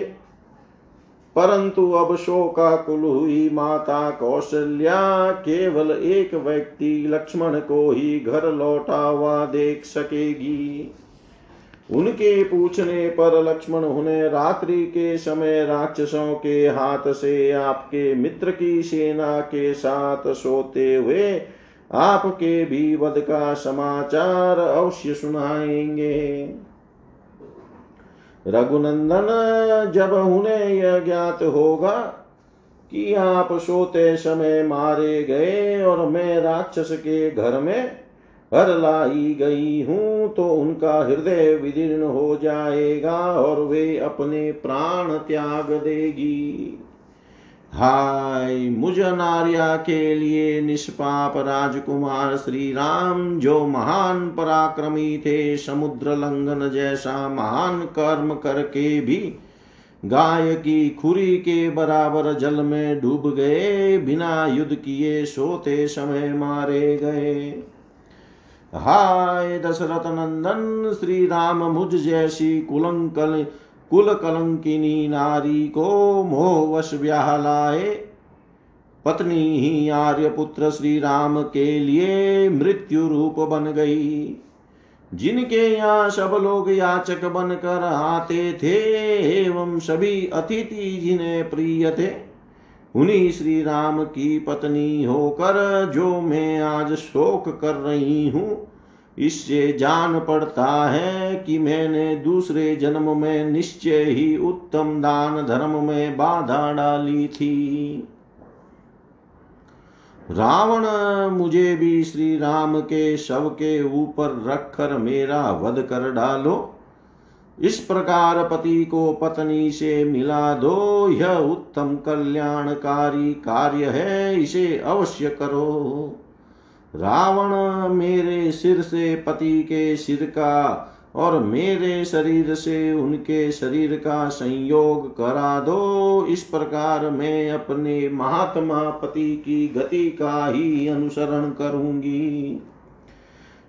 परंतु अब शोकाकुल हुई माता कौशल्या केवल एक व्यक्ति लक्ष्मण को ही घर लौटा हुआ देख सकेगी। उनके पूछने पर लक्ष्मण उन्हें रात्रि के समय राक्षसों के हाथ से आपके मित्र की सेना के साथ सोते हुए आपके भी वध का समाचार अवश्य सुनाएँगे। रघुनंदन, जब उन्हें यह ज्ञात होगा कि आप सोते समय मारे गए और मैं राक्षस के घर में हर लाई गई हूँ तो उनका हृदय विदीर्ण हो जाएगा और वे अपने प्राण त्याग देगी। हाय, मुझ नार्या के लिए निष्पाप राजकुमार श्री राम जो महान पराक्रमी थे, समुद्र लंघन जैसा महान कर्म करके भी गाय की खुरी के बराबर जल में डूब गए, बिना युद्ध किए सोते समय मारे गए। हाय दशरथ नंदन श्री राम मुझ जैसी कुलंकल कुल कलंकिनी नारी को मोहवश ब्याह लाए। पत्नी ही आर्य पुत्र श्री राम के लिए मृत्यु रूप बन गई। जिनके यहाँ सब लोग याचक बनकर आते थे, एवं सभी अतिथि जिन्हें प्रिय थे उन्हीं श्री राम की पत्नी होकर जो मैं आज शोक कर रही हूँ, इससे जान पड़ता है कि मैंने दूसरे जन्म में निश्चय ही उत्तम दान धर्म में बाधा डाली थी। रावण, मुझे भी श्री राम के शव के ऊपर रखकर मेरा वध कर डालो। इस प्रकार पति को पत्नी से मिला दो, यह उत्तम कल्याणकारी कार्य है, इसे अवश्य करो। रावण मेरे सिर से पति के सिर का और मेरे शरीर से उनके शरीर का संयोग करा दो। इस प्रकार मैं अपने महात्मा पति की गति का ही अनुसरण करूँगी।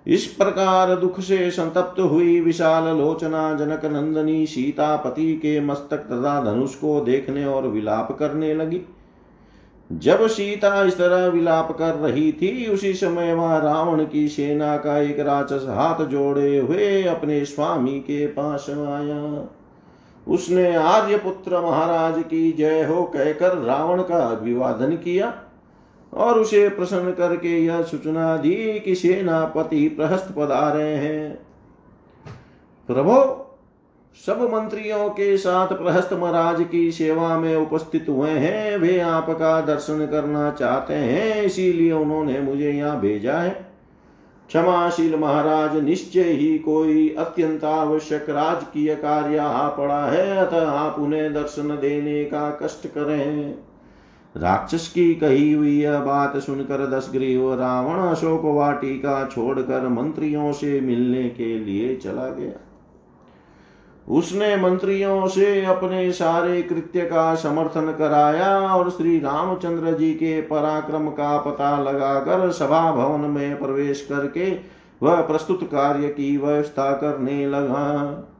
इस प्रकार दुख से संतप्त हुई विशाल लोचना जनक नंदनी सीता पति के मस्तक तथा धनुष को देखने और विलाप करने लगी। जब सीता इस तरह विलाप कर रही थी, उसी समय वह रावण की सेना का एक राक्षस हाथ जोड़े हुए अपने स्वामी के पास आया। उसने आर्यपुत्र महाराज की जय हो कहकर रावण का अभिवादन किया। और उसे प्रसन्न करके यह सूचना दी कि सेनापति प्रहस्त पधारे हैं। प्रभो, सब मंत्रियों के साथ प्रहस्त महाराज की सेवा में उपस्थित हुए हैं। वे आपका दर्शन करना चाहते हैं, इसीलिए उन्होंने मुझे यहाँ भेजा है। क्षमाशील महाराज, निश्चय ही कोई अत्यंत आवश्यक राजकीय कार्य आ पड़ा है, अतः आप उन्हें दर्शन देने का कष्ट करें। राक्षस की कही हुई यह बात सुनकर दस दसग्रीव रावण अशोक वाटिका छोड़कर मंत्रियों से मिलने के लिए चला गया। उसने मंत्रियों से अपने सारे कृत्य का समर्थन कराया और श्री रामचंद्र जी के पराक्रम का पता लगाकर सभा भवन में प्रवेश करके वह प्रस्तुत कार्य की व्यवस्था करने लगा।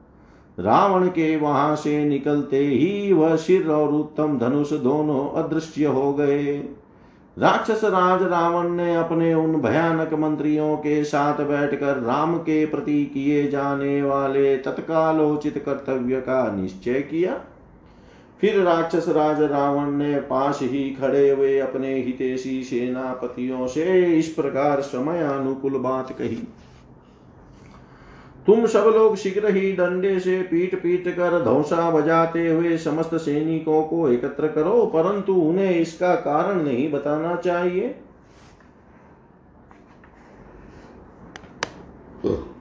रावण के वहाँ से निकलते ही वह सिर और उत्तम धनुष दोनों अदृश्य हो गए। राक्षस राज रावण ने अपने उन भयानक मंत्रियों के साथ बैठकर राम के प्रति किए जाने वाले तत्कालोचित कर्तव्य का निश्चय किया। फिर राक्षस राज रावण ने पास ही खड़े हुए अपने हितेशी सेनापतियों से इस प्रकार समय अनुकूल बात कही। तुम सब लोग शीघ्र ही डंडे से पीट पीट कर धौसा बजाते हुए समस्त सैनिकों को एकत्र करो, परंतु उन्हें इसका कारण नहीं बताना चाहिए।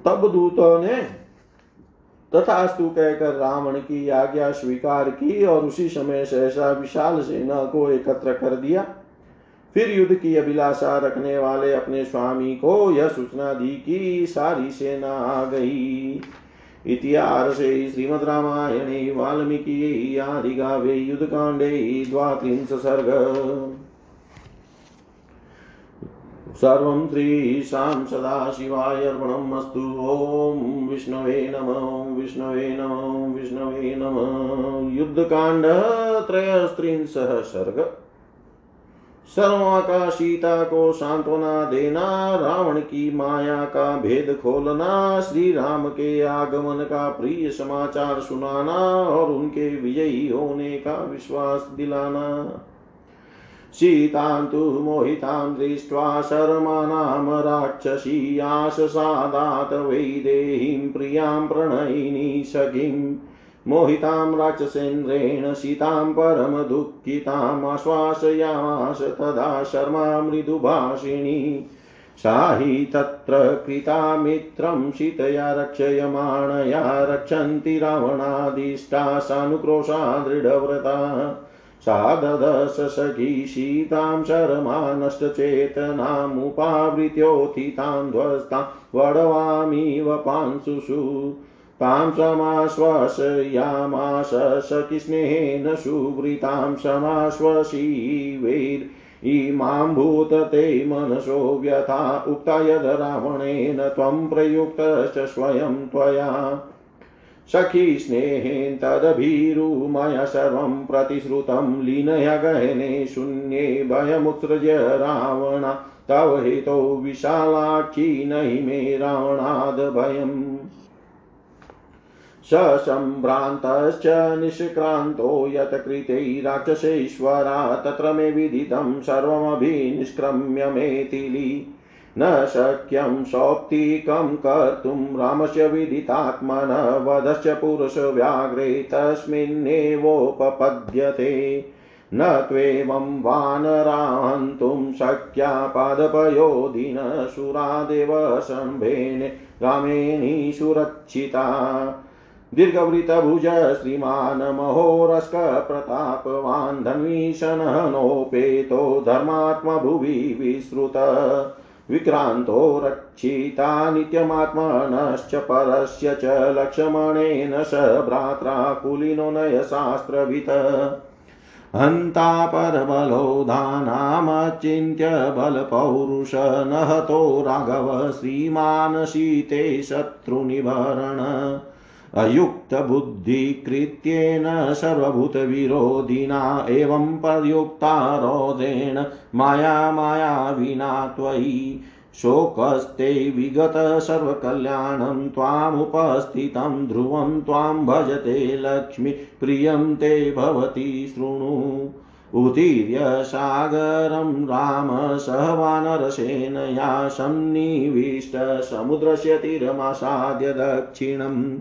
तब दूतों ने तथास्तु कहकर रावण की आज्ञा स्वीकार की और उसी समय सहसा विशाल सेना को एकत्र कर दिया। फिर युद्ध की अभिलाषा रखने वाले अपने स्वामी को यह सूचना दी कि सारी सेना आ गई। इतिहास श्रीमद् रामायणे, वाल्मीकि आदिगावे युद्धकाण्डे द्वात्रिंश सर्ग। सर्वं श्रीशां सदाशिवाय अर्पणम् अस्तु ॐ विष्णवे नम विष्णवे नम विष्णवे नम। युद्धकाण्ड त्रयस्त्रिंशः सर्ग। सर्वा का सीता को सांत्वना देना, रावण की माया का भेद खोलना श्री राम के आगमन का प्रिय समाचार सुनाना और उनके विजयी होने का विश्वास दिलाना। सीतान्तु मोहितां दृष्ट्वा शर्माणां, राक्षसी आशसादात् वैदेहीं प्रियाँ प्रणयिनी सखीम् मोहितां राक्षसेन्द्रेण सीतां परमदुःखितामाश्वासयामास तदा शर्मा मृदुभाषिणी। सा हि तत्र कृता मित्रं सीतया रक्षयमाणया रक्षन्ति रावणादिष्टा सानुक्रोशा दृढव्रता। सा ददश सखी सीतां शर्मानष्टचेतनामुपावृत्योत्थितां ध्वस्तां वडवामिव पांशुषु तां समाश्वासयामास सखिस्नेहेन सुवृतां समाश्वसीवैर् इमां भूतते मनसो व्यथा उक्ता यद् रावणेन त्वं प्रयुक्तश्च स्वयं त्वया। सखी स्नेहेन तदभीरुमया सर्वं प्रतिश्रुतं लीनया गहने शून्ये भयमुत्सृज्य रावण। तव हेतो विशालाक्षी नहि मे रावणाद् भयम्। ससम्भ्रान्तश्च निष्क्रान्तो यत्कृते राक्षसेश्वरा तत्र मे विदितं सर्वमभिनिष्क्रम्य मेथिली न शक्यं सौप्तिकं कर्तुं रामस्य विदितात्मन वधश्च पुरुषव्याघ्रे तस्मिन्नेवोपपद्यते। न त्वेवं वानराहन्तुं शक्या पादपयोधिन सुरादेव शम्भेन रामेणी सुरक्षिता। दीर्घवृतभुज श्रीमान् महोरस्कप्रतापवान् धन्वीशनोपेतो धर्मात्मा भुवि विश्रुत। विक्रान्तो रक्षिता नित्यमात्मनश्च परस्य च लक्ष्मणेन स भ्रात्रा कुलिनो नयशास्त्रवित्। हन्ता परबलो धानामचिन्त्य बलपौरुष न राघव श्रीमान् शीते शत्रुनिभरण। अयुक्तबुद्धिकृत्येन सर्वभूतविरोधिना एवं प्रयुक्ता रोधेण माया माया विना त्वयि शोकस्ते विगत सर्वकल्याणं त्वामुपस्थितं ध्रुवं त्वां भजते लक्ष्मी प्रियं ते भवति शृणु। उदीर्य सागरं राम सह वानरसेनया सन्निविष्टसमुद्रस्य तीरमासाद्य दक्षिणम्।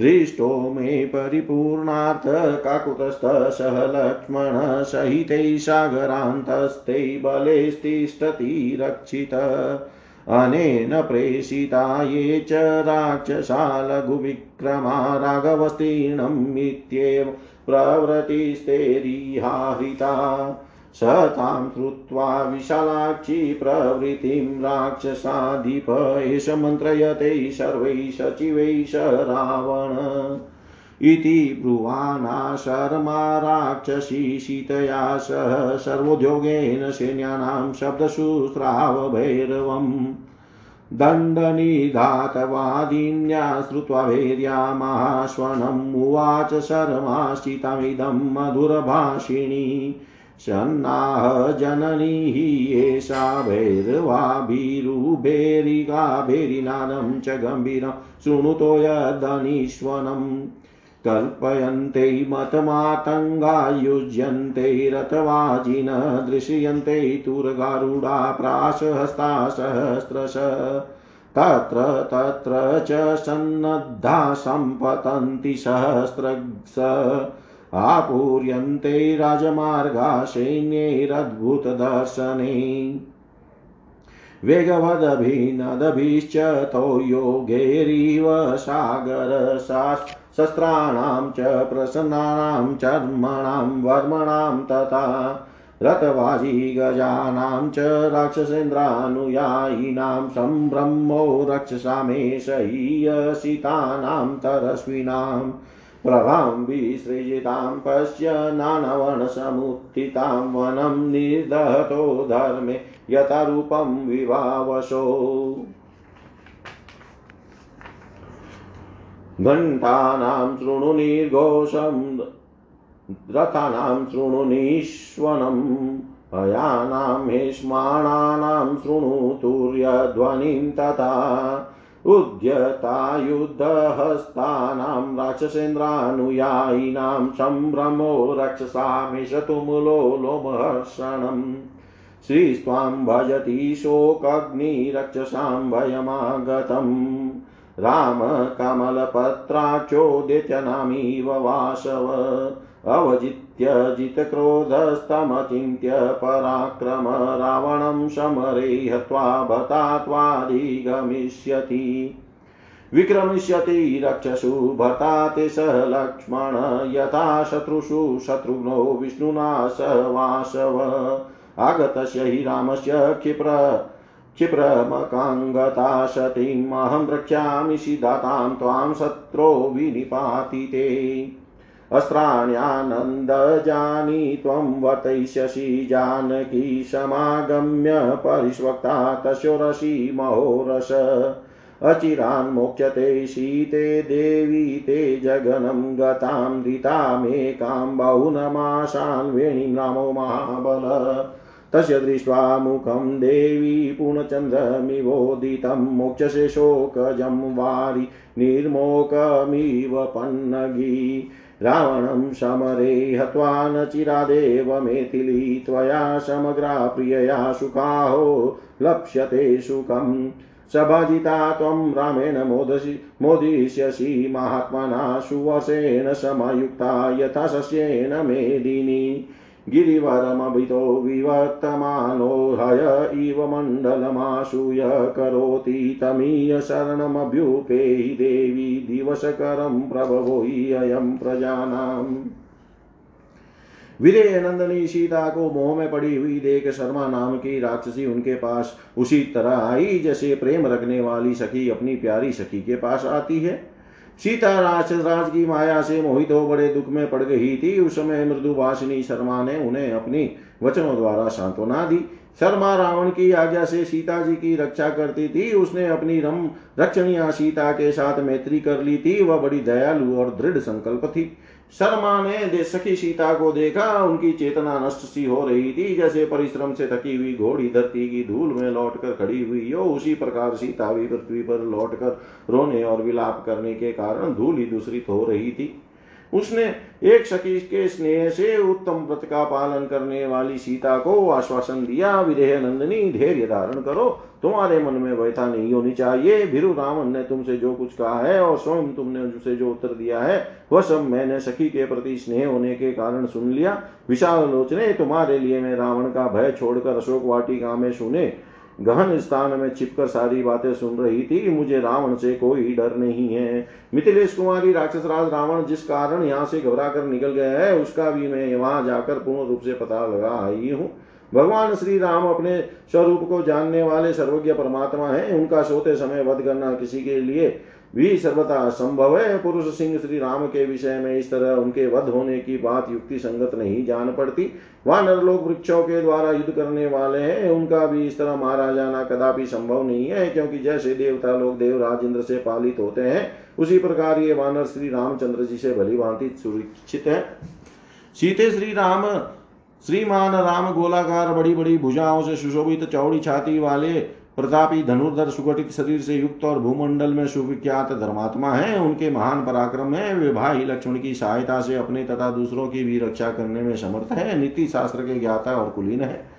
दृष्टो मे परिपूर्णार्थ काकुतस्थः सह लक्ष्मण सहितै सागरान्तस्ते बलेस्तिष्ठति रक्षित अनेन प्रेषिता ये च राक्षसा लघुविक्रमा राघवस्तीर्णमित्येव प्रवृतिस्तेरिहाहृता स तां श्रुत्वा विशालाक्षी प्रवृत्तिं राक्षसाधिप, एष मन्त्रयते सर्वैः सचिवैः रावण। इति ब्रुवाना शर्मा राक्षसी सीतया सह सर्वोद्योगेन सैन्यानां शब्दशुस्रावभैरवम् दण्डनिधातवादिन्या श्रुत्वा भैर्यामाश्वनम् उवाच शर्माश्चितमिदं मधुरभाषिणी। सन्नाह जननी हि एषा भैरवाभिरुभेरिगाभेरिनादं च गम्भीरं शृणुतो यदनीश्वनम्। कल्पयन्ते मतमातङ्गायुज्यन्ते रथवाजिन दृश्यन्ते तुरगारुडा प्राशहस्ता सहस्रश। तत्र तत्र च सन्नद्धा सम्पतन्ति सहस्रग्स। आपूर्यन्ते राजमार्गा सैन्यैरद्भुतदर्शने वेगवदभिनदभिश्च तौ योगैरिव सागरशस्त्राणां च प्रसन्नानां चर्मणां वर्मणां तथा रथवाजी गजानां च राक्षसेन्द्रानुयायिनां सम्भ्रमो रक्षसामेशय्यसितानां तरस्विनाम् प्रभां विसृजितां पश्य नानवनसमुत्थितां वनं निर्दहतो धर्मे यथारूपं विवावशो। घण्टानां शृणु निर्घोषं, रथानां शृणु निष्वनम् अयानां हेष्माणानां शृणु तुर्यध्वनिं तथा उद्यतायुद्धहस्तानां राक्षसेन्द्रानुयायिनां सम्भ्रमो रक्षसामिषतुमुलो लोमहर्षणम् श्रीस्त्वां भजति शोकग्निरक्षसां भयमागतम् रामकमलपत्राक्षोदित्यनामीव वासव अवजित्य जितक्रोधस्तमचिन्त्य पराक्रम रावणं समरे हत्वा भता त्वाधिगमिष्यति विक्रमिष्यति रक्षसु भता ते स लक्ष्मण, यथा शत्रुषु शत्रुघ्नो विष्णुना स वासव। आगतस्य हि रामस्य क्षिप्र, क्षिप्रमकाङ्गता सतीमहं रक्ष्यामि सिधातां त्वां शत्रो विनिपातिते अस्त्राण्यानन्दजानि त्वं वर्तयिष्यसि जानकी समागम्य परिष्वक्ता तशोरसि महोरस। अचिरान् मोक्ष्यते शीते देवी ते जगनं गतां धृतामेकां बहुनमाशान् वेणीं नमो महाबल। तस्य दृष्ट्वा मुखं देवी पूर्णचन्द्रमिवोदितं मोक्षसे शोकजं वारि निर्मोकमिव पन्नगी। रावणं समरे हत्वा न चिरादेव मेथिली, त्वया समग्रा प्रियया सुखाहो लप्स्यते सुखम् सभाजिता त्वं रामेण मोदसि मोदिष्यसि महात्मना सुवशेन समयुक्ता, यथा शस्येन मेदिनी। गिरिवरमभितो विवर्तमानो हय इव मण्डलमाशूय करोति तमीय शरणमभ्युपेहि देवी दिवसकरं प्रभवो अयं प्रजानाम् विदय नंदनी सीता को मोह में पड़ी हुई देख शर्मा नाम की राक्षसी उनके पास उसी तरह आई, जैसे प्रेम रखने वाली सखी अपनी प्यारी सखी के पास आती है। सीता राज राज की माया से मोहित हो बड़े दुख में पड़ गई थी। उस समय मृदुभाषिनी शर्मा ने उन्हें अपनी वचनों द्वारा सांत्वना दी। शर्मा रावण की आज्ञा से सीता जी की रक्षा करती थी। उसने अपनी रम रक्षणिया सीता के साथ मैत्री कर ली थी। वह बड़ी दयालु और दृढ़ संकल्प थी। शर्मा ने सखी सीता को देखा, उनकी चेतना नष्ट सी हो रही थी, जैसे परिश्रम से थकी हुई घोड़ी धरती की धूल में लौटकर खड़ी हुई हो, उसी प्रकार सीता भी पृथ्वी पर लौटकर रोने और विलाप करने के कारण धूल ही दूसरी हो रही थी। उसने एक सखी के स्नेह से उत्तम व्रत का पालन करने वाली सीता को आश्वासन दिया विदेह नंदनी, धैर्य धारण करो। तुम्हारे मन में व्यथा नहीं होनी चाहिए। भिरु रावण ने तुमसे जो कुछ कहा है और स्वयं तुमने उसे जो उत्तर दिया है, वह सब मैंने सखी के प्रति स्नेह होने के कारण सुन लिया। विशाल लोचने तुम्हारे लिए मैं रावण का भय छोड़कर अशोक वाटिका में सुने। गहन स्थान में छिपकर सारी बातें सुन रही थी। मुझे रावण से कोई डर नहीं है। मिथिलेश कुमारी राक्षस राज रावण जिस कारण यहाँ से घबरा कर निकल गया है, उसका भी मैं वहाँ जाकर पूर्ण रूप से पता लगा आई हूँ। भगवान श्री राम अपने स्वरूप को जानने वाले सर्वज्ञ परमात्मा हैं। उनका सोते समय वध करना किसी के लिए भी सर्वथा संभव है, पुरुष सिंह श्री राम के विषय में इस तरह उनके वध होने की बात युक्ति संगत नहीं जान पड़ती। वानर लोग वृक्षों के द्वारा युद्ध करने वाले हैं, उनका भी इस तरह मारा जाना कदापि संभव नहीं है, क्योंकि जैसे देवता लोग देवराज इंद्र से पालित होते हैं, उसी प्रकार ये वानर श्री रामचंद्र जी से भली भांति सुरक्षित है। सीते श्री राम, श्रीमान राम गोलाकार बड़ी बड़ी भुजाओं से सुशोभित चौड़ी छाती वाले प्रतापी धनुर्धर सुगठित शरीर से युक्त और भूमंडल में सुविख्यात धर्मात्मा है। उनके महान पराक्रम है। वे भाई लक्ष्मण की सहायता से अपने तथा दूसरों की भी रक्षा करने में समर्थ है। नीति शास्त्र के ज्ञाता और कुलीन है।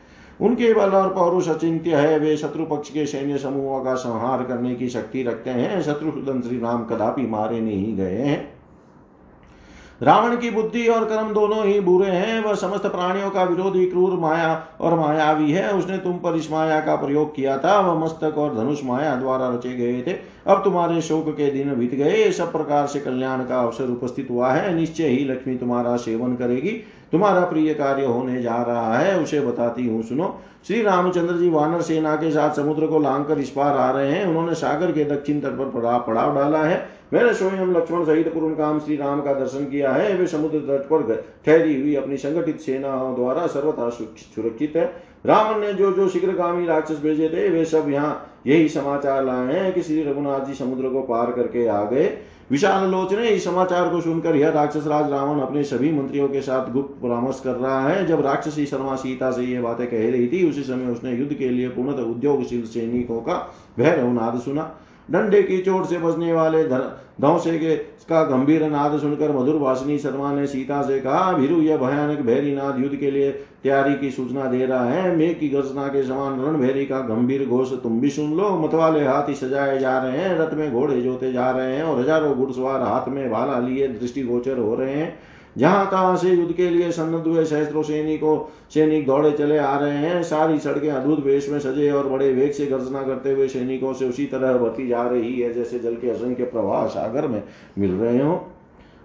उनके बल और पौरुष अचिंत्य है। वे शत्रु पक्ष के सैन्य समूहों का संहार करने की शक्ति रखते हैं। शत्रु श्री राम कदापि मारे नहीं गए हैं। रावण की बुद्धि और कर्म दोनों ही बुरे हैं। वह समस्त प्राणियों का विरोधी क्रूर माया और मायावी है। उसने तुम पर इस माया का प्रयोग किया था। वह मस्तक और धनुष माया द्वारा रचे गए थे। अब तुम्हारे शोक के दिन बीत गए। सब प्रकार से कल्याण का अवसर उपस्थित हुआ है। निश्चय ही लक्ष्मी तुम्हारा सेवन करेगी। तुम्हारा प्रिय कार्य होने जा रहा है। उसे बताती हूँ, सुनो। श्री रामचंद्र जी वानर सेना के साथ समुद्र को लांग कर इस पार आ रहे हैं। उन्होंने सागर के दक्षिण तट पर पड़ाव डाला है। मैंने स्वयं लक्ष्मण सहित पूर्ण काम श्री राम का दर्शन किया है। वे समुद्र तट पर ठहरी हुई अपनी संगठित सेनाओं द्वारा सर्वथा सुरक्षित है। रावण ने जो जो शीघ्रगामी राक्षस भेजे थे, वे सब यहाँ यही समाचार लाए हैं कि श्री रघुनाथ जी समुद्र को पार करके आ गए। विशाल लोचने इस समाचार को सुनकर यह राक्षस राज रावण अपने सभी मंत्रियों के साथ गुप्त परामर्श कर रहा है। जब राक्षसी शर्मा सीता से ये बातें कह रही थी, उसी समय उसने युद्ध के लिए पूर्णतः उद्योगशील सैनिकों का भैरव नाद सुना। डंडे की चोट से बचने वाले धौसे के का गंभीर नाद सुनकर मधुर वासिनी शर्मा ने सीता से कहा, भीरु, यह भयानक भैरी नाद युद्ध के लिए तैयारी की सूचना दे रहा है। मेघ की गर्जना के समान रणभैरी का गंभीर घोष तुम भी सुन लो। मतवाले हाथी सजाए जा रहे हैं, रथ में घोड़े जोते जा रहे हैं और हज़ारों घुड़सवार हाथ में भाला लिए दृष्टिगोचर हो रहे हैं। जहाँ तहां से युद्ध के लिए सन्नद्ध हुए सहस्त्रों सैनिकों, सैनिक दौड़े चले आ रहे हैं, सारी सड़कें अद्भुत वेश में सजे और बड़े वेग से गर्जना करते हुए सैनिकों से उसी तरह बती जा रही है जैसे जल के असंख्य प्रवाह सागर में मिल रहे हो।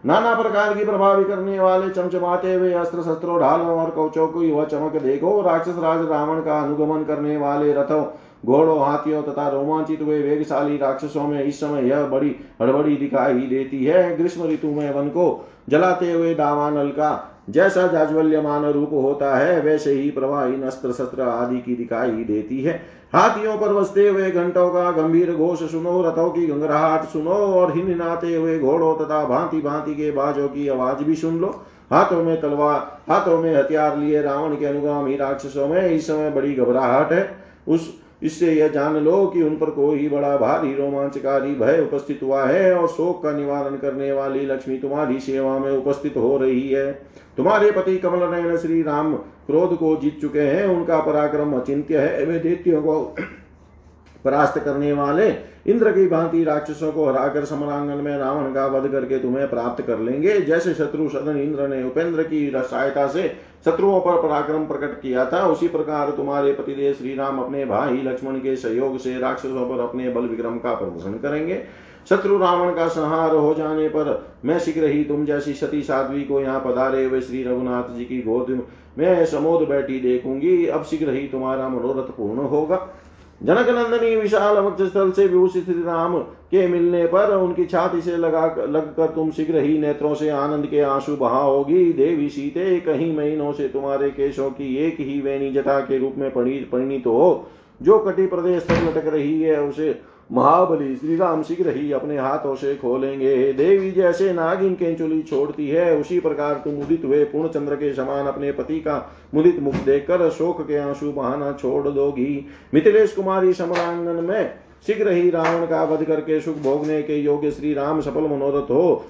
नाना प्रकार की प्रभावी करने वाले चमचमाते हुए अस्त्र शस्त्रों, ढालों और कौचों की वह चमक देखो। राक्षस राज रावण का अनुगमन करने वाले रथों घोड़ों, हाथियों तथा रोमांचित हुए वेगशाली राक्षसों में इस समय यह बड़ी हड़बड़ी दिखाई देती है। ग्रीष्म ऋतु में वन को जलाते हुए दावानल का जैसा जाज्वल्यमान रूप होता है, वैसे ही प्रवाही अस्त्र शस्त्र आदि की दिखाई देती है। हाथियों पर बसते हुए घंटों का गंभीर घोष सुनो, रथों की गंगराहट सुनो और हिनाते हुए घोड़ों तथा भांति भांति के बाजों की आवाज़ भी सुन लो। हाथों में तलवार, हाथों में हथियार लिए रावण के अनुगामी राक्षसों में इस समय बड़ी घबराहट है। उस इससे यह जान लो कि उन पर कोई बड़ा भारी रोमांचकारी भय उपस्थित हुआ है और शोक का निवारण करने वाली लक्ष्मी तुम्हारी सेवा में उपस्थित हो रही है। तुम्हारे पति कमल नयन श्री राम क्रोध को जीत चुके हैं, उनका पराक्रम अचिंत्य है। वे दैत्यों को परास्त करने वाले इंद्र की भांति राक्षसों को हराकर समरांगन में रावण का वध करके तुम्हें प्राप्त कर लेंगे। जैसे शत्रु सदन इंद्र ने उपेंद्र की सहायता से शत्रुओं पर पराक्रम प्रकट किया था, उसी प्रकार तुम्हारे पतिदेव श्री राम अपने भाई लक्ष्मण के सहयोग से राक्षसों पर अपने बल विक्रम का प्रदर्शन करेंगे। शत्रु रावण का संहार हो जाने पर मैं शीघ्र ही तुम जैसी सती साध्वी को यहाँ पधारे हुए श्री रघुनाथ जी की गोद में समोद बैठी देखूँगी। अब शीघ्र ही तुम्हारा मनोरथ पूर्ण होगा। जनक नंदनी विशाल स्थल से विभूषित राम के मिलने पर उनकी छाती से लगा लगकर तुम शीघ्र ही नेत्रों से आनंद के आँसू बहा होगी देवी सीते, कहीं महीनों से तुम्हारे केशों की एक ही वेणी जटा के रूप में परिणित हो। जो कटी प्रदेश तक लटक रही है, उसे महाबली श्री राम शीघ्र ही अपने हाथों से खोलेंगे। देवी जैसे नागिन के चुली छोड़ती है, उसी प्रकार तुम उदित हुए पूर्ण चंद्र के समान अपने पति का मुदित मुख देखकर शोक के आँसू बहाना छोड़ दोगी। मिथिलेश कुमारी समरांगन में शीघ्र ही रावण का वध करके सुख भोगने के योग्य श्री राम सफल मनोरथ हो।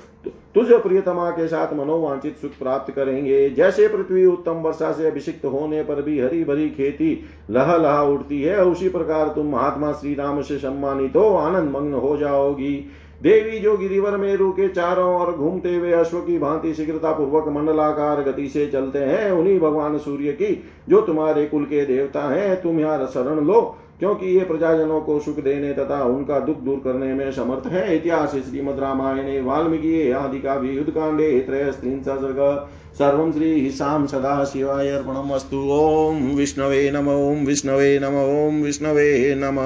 तुझ प्रियतमा के साथ मनोवांचित सुख प्राप्त करेंगे। जैसे पृथ्वी उत्तम वर्षा से अभिषिक्त होने पर भी हरी भरी खेती लह लहा उठती है, उसी प्रकार तुम महात्मा श्री राम से सम्मानित हो, आनंद मग्न हो जाओगी। देवी जो गिरिवर मेरु के चारों ओर घूमते हुए अश्व की भांति शीघ्रता पूर्वक मंडलाकार गति से चलते हैं, उन्हीं भगवान सूर्य की जो तुम्हारे कुल के देवता हैं, तुम यहाँ शरण लो। क्योंकि ये प्रजाजनों को सुख देने तथा उनका दुख दूर करने में समर्थ है इतिहास श्रीमद रामायणे वाल्मीकि आदि का भी युद्ध कांडे सर्ग सर्व श्री शाम सदा शिवाय अर्पणमस्तु। ओम विष्णवे नम ओम विष्णवे नम ओम विष्णवे नम।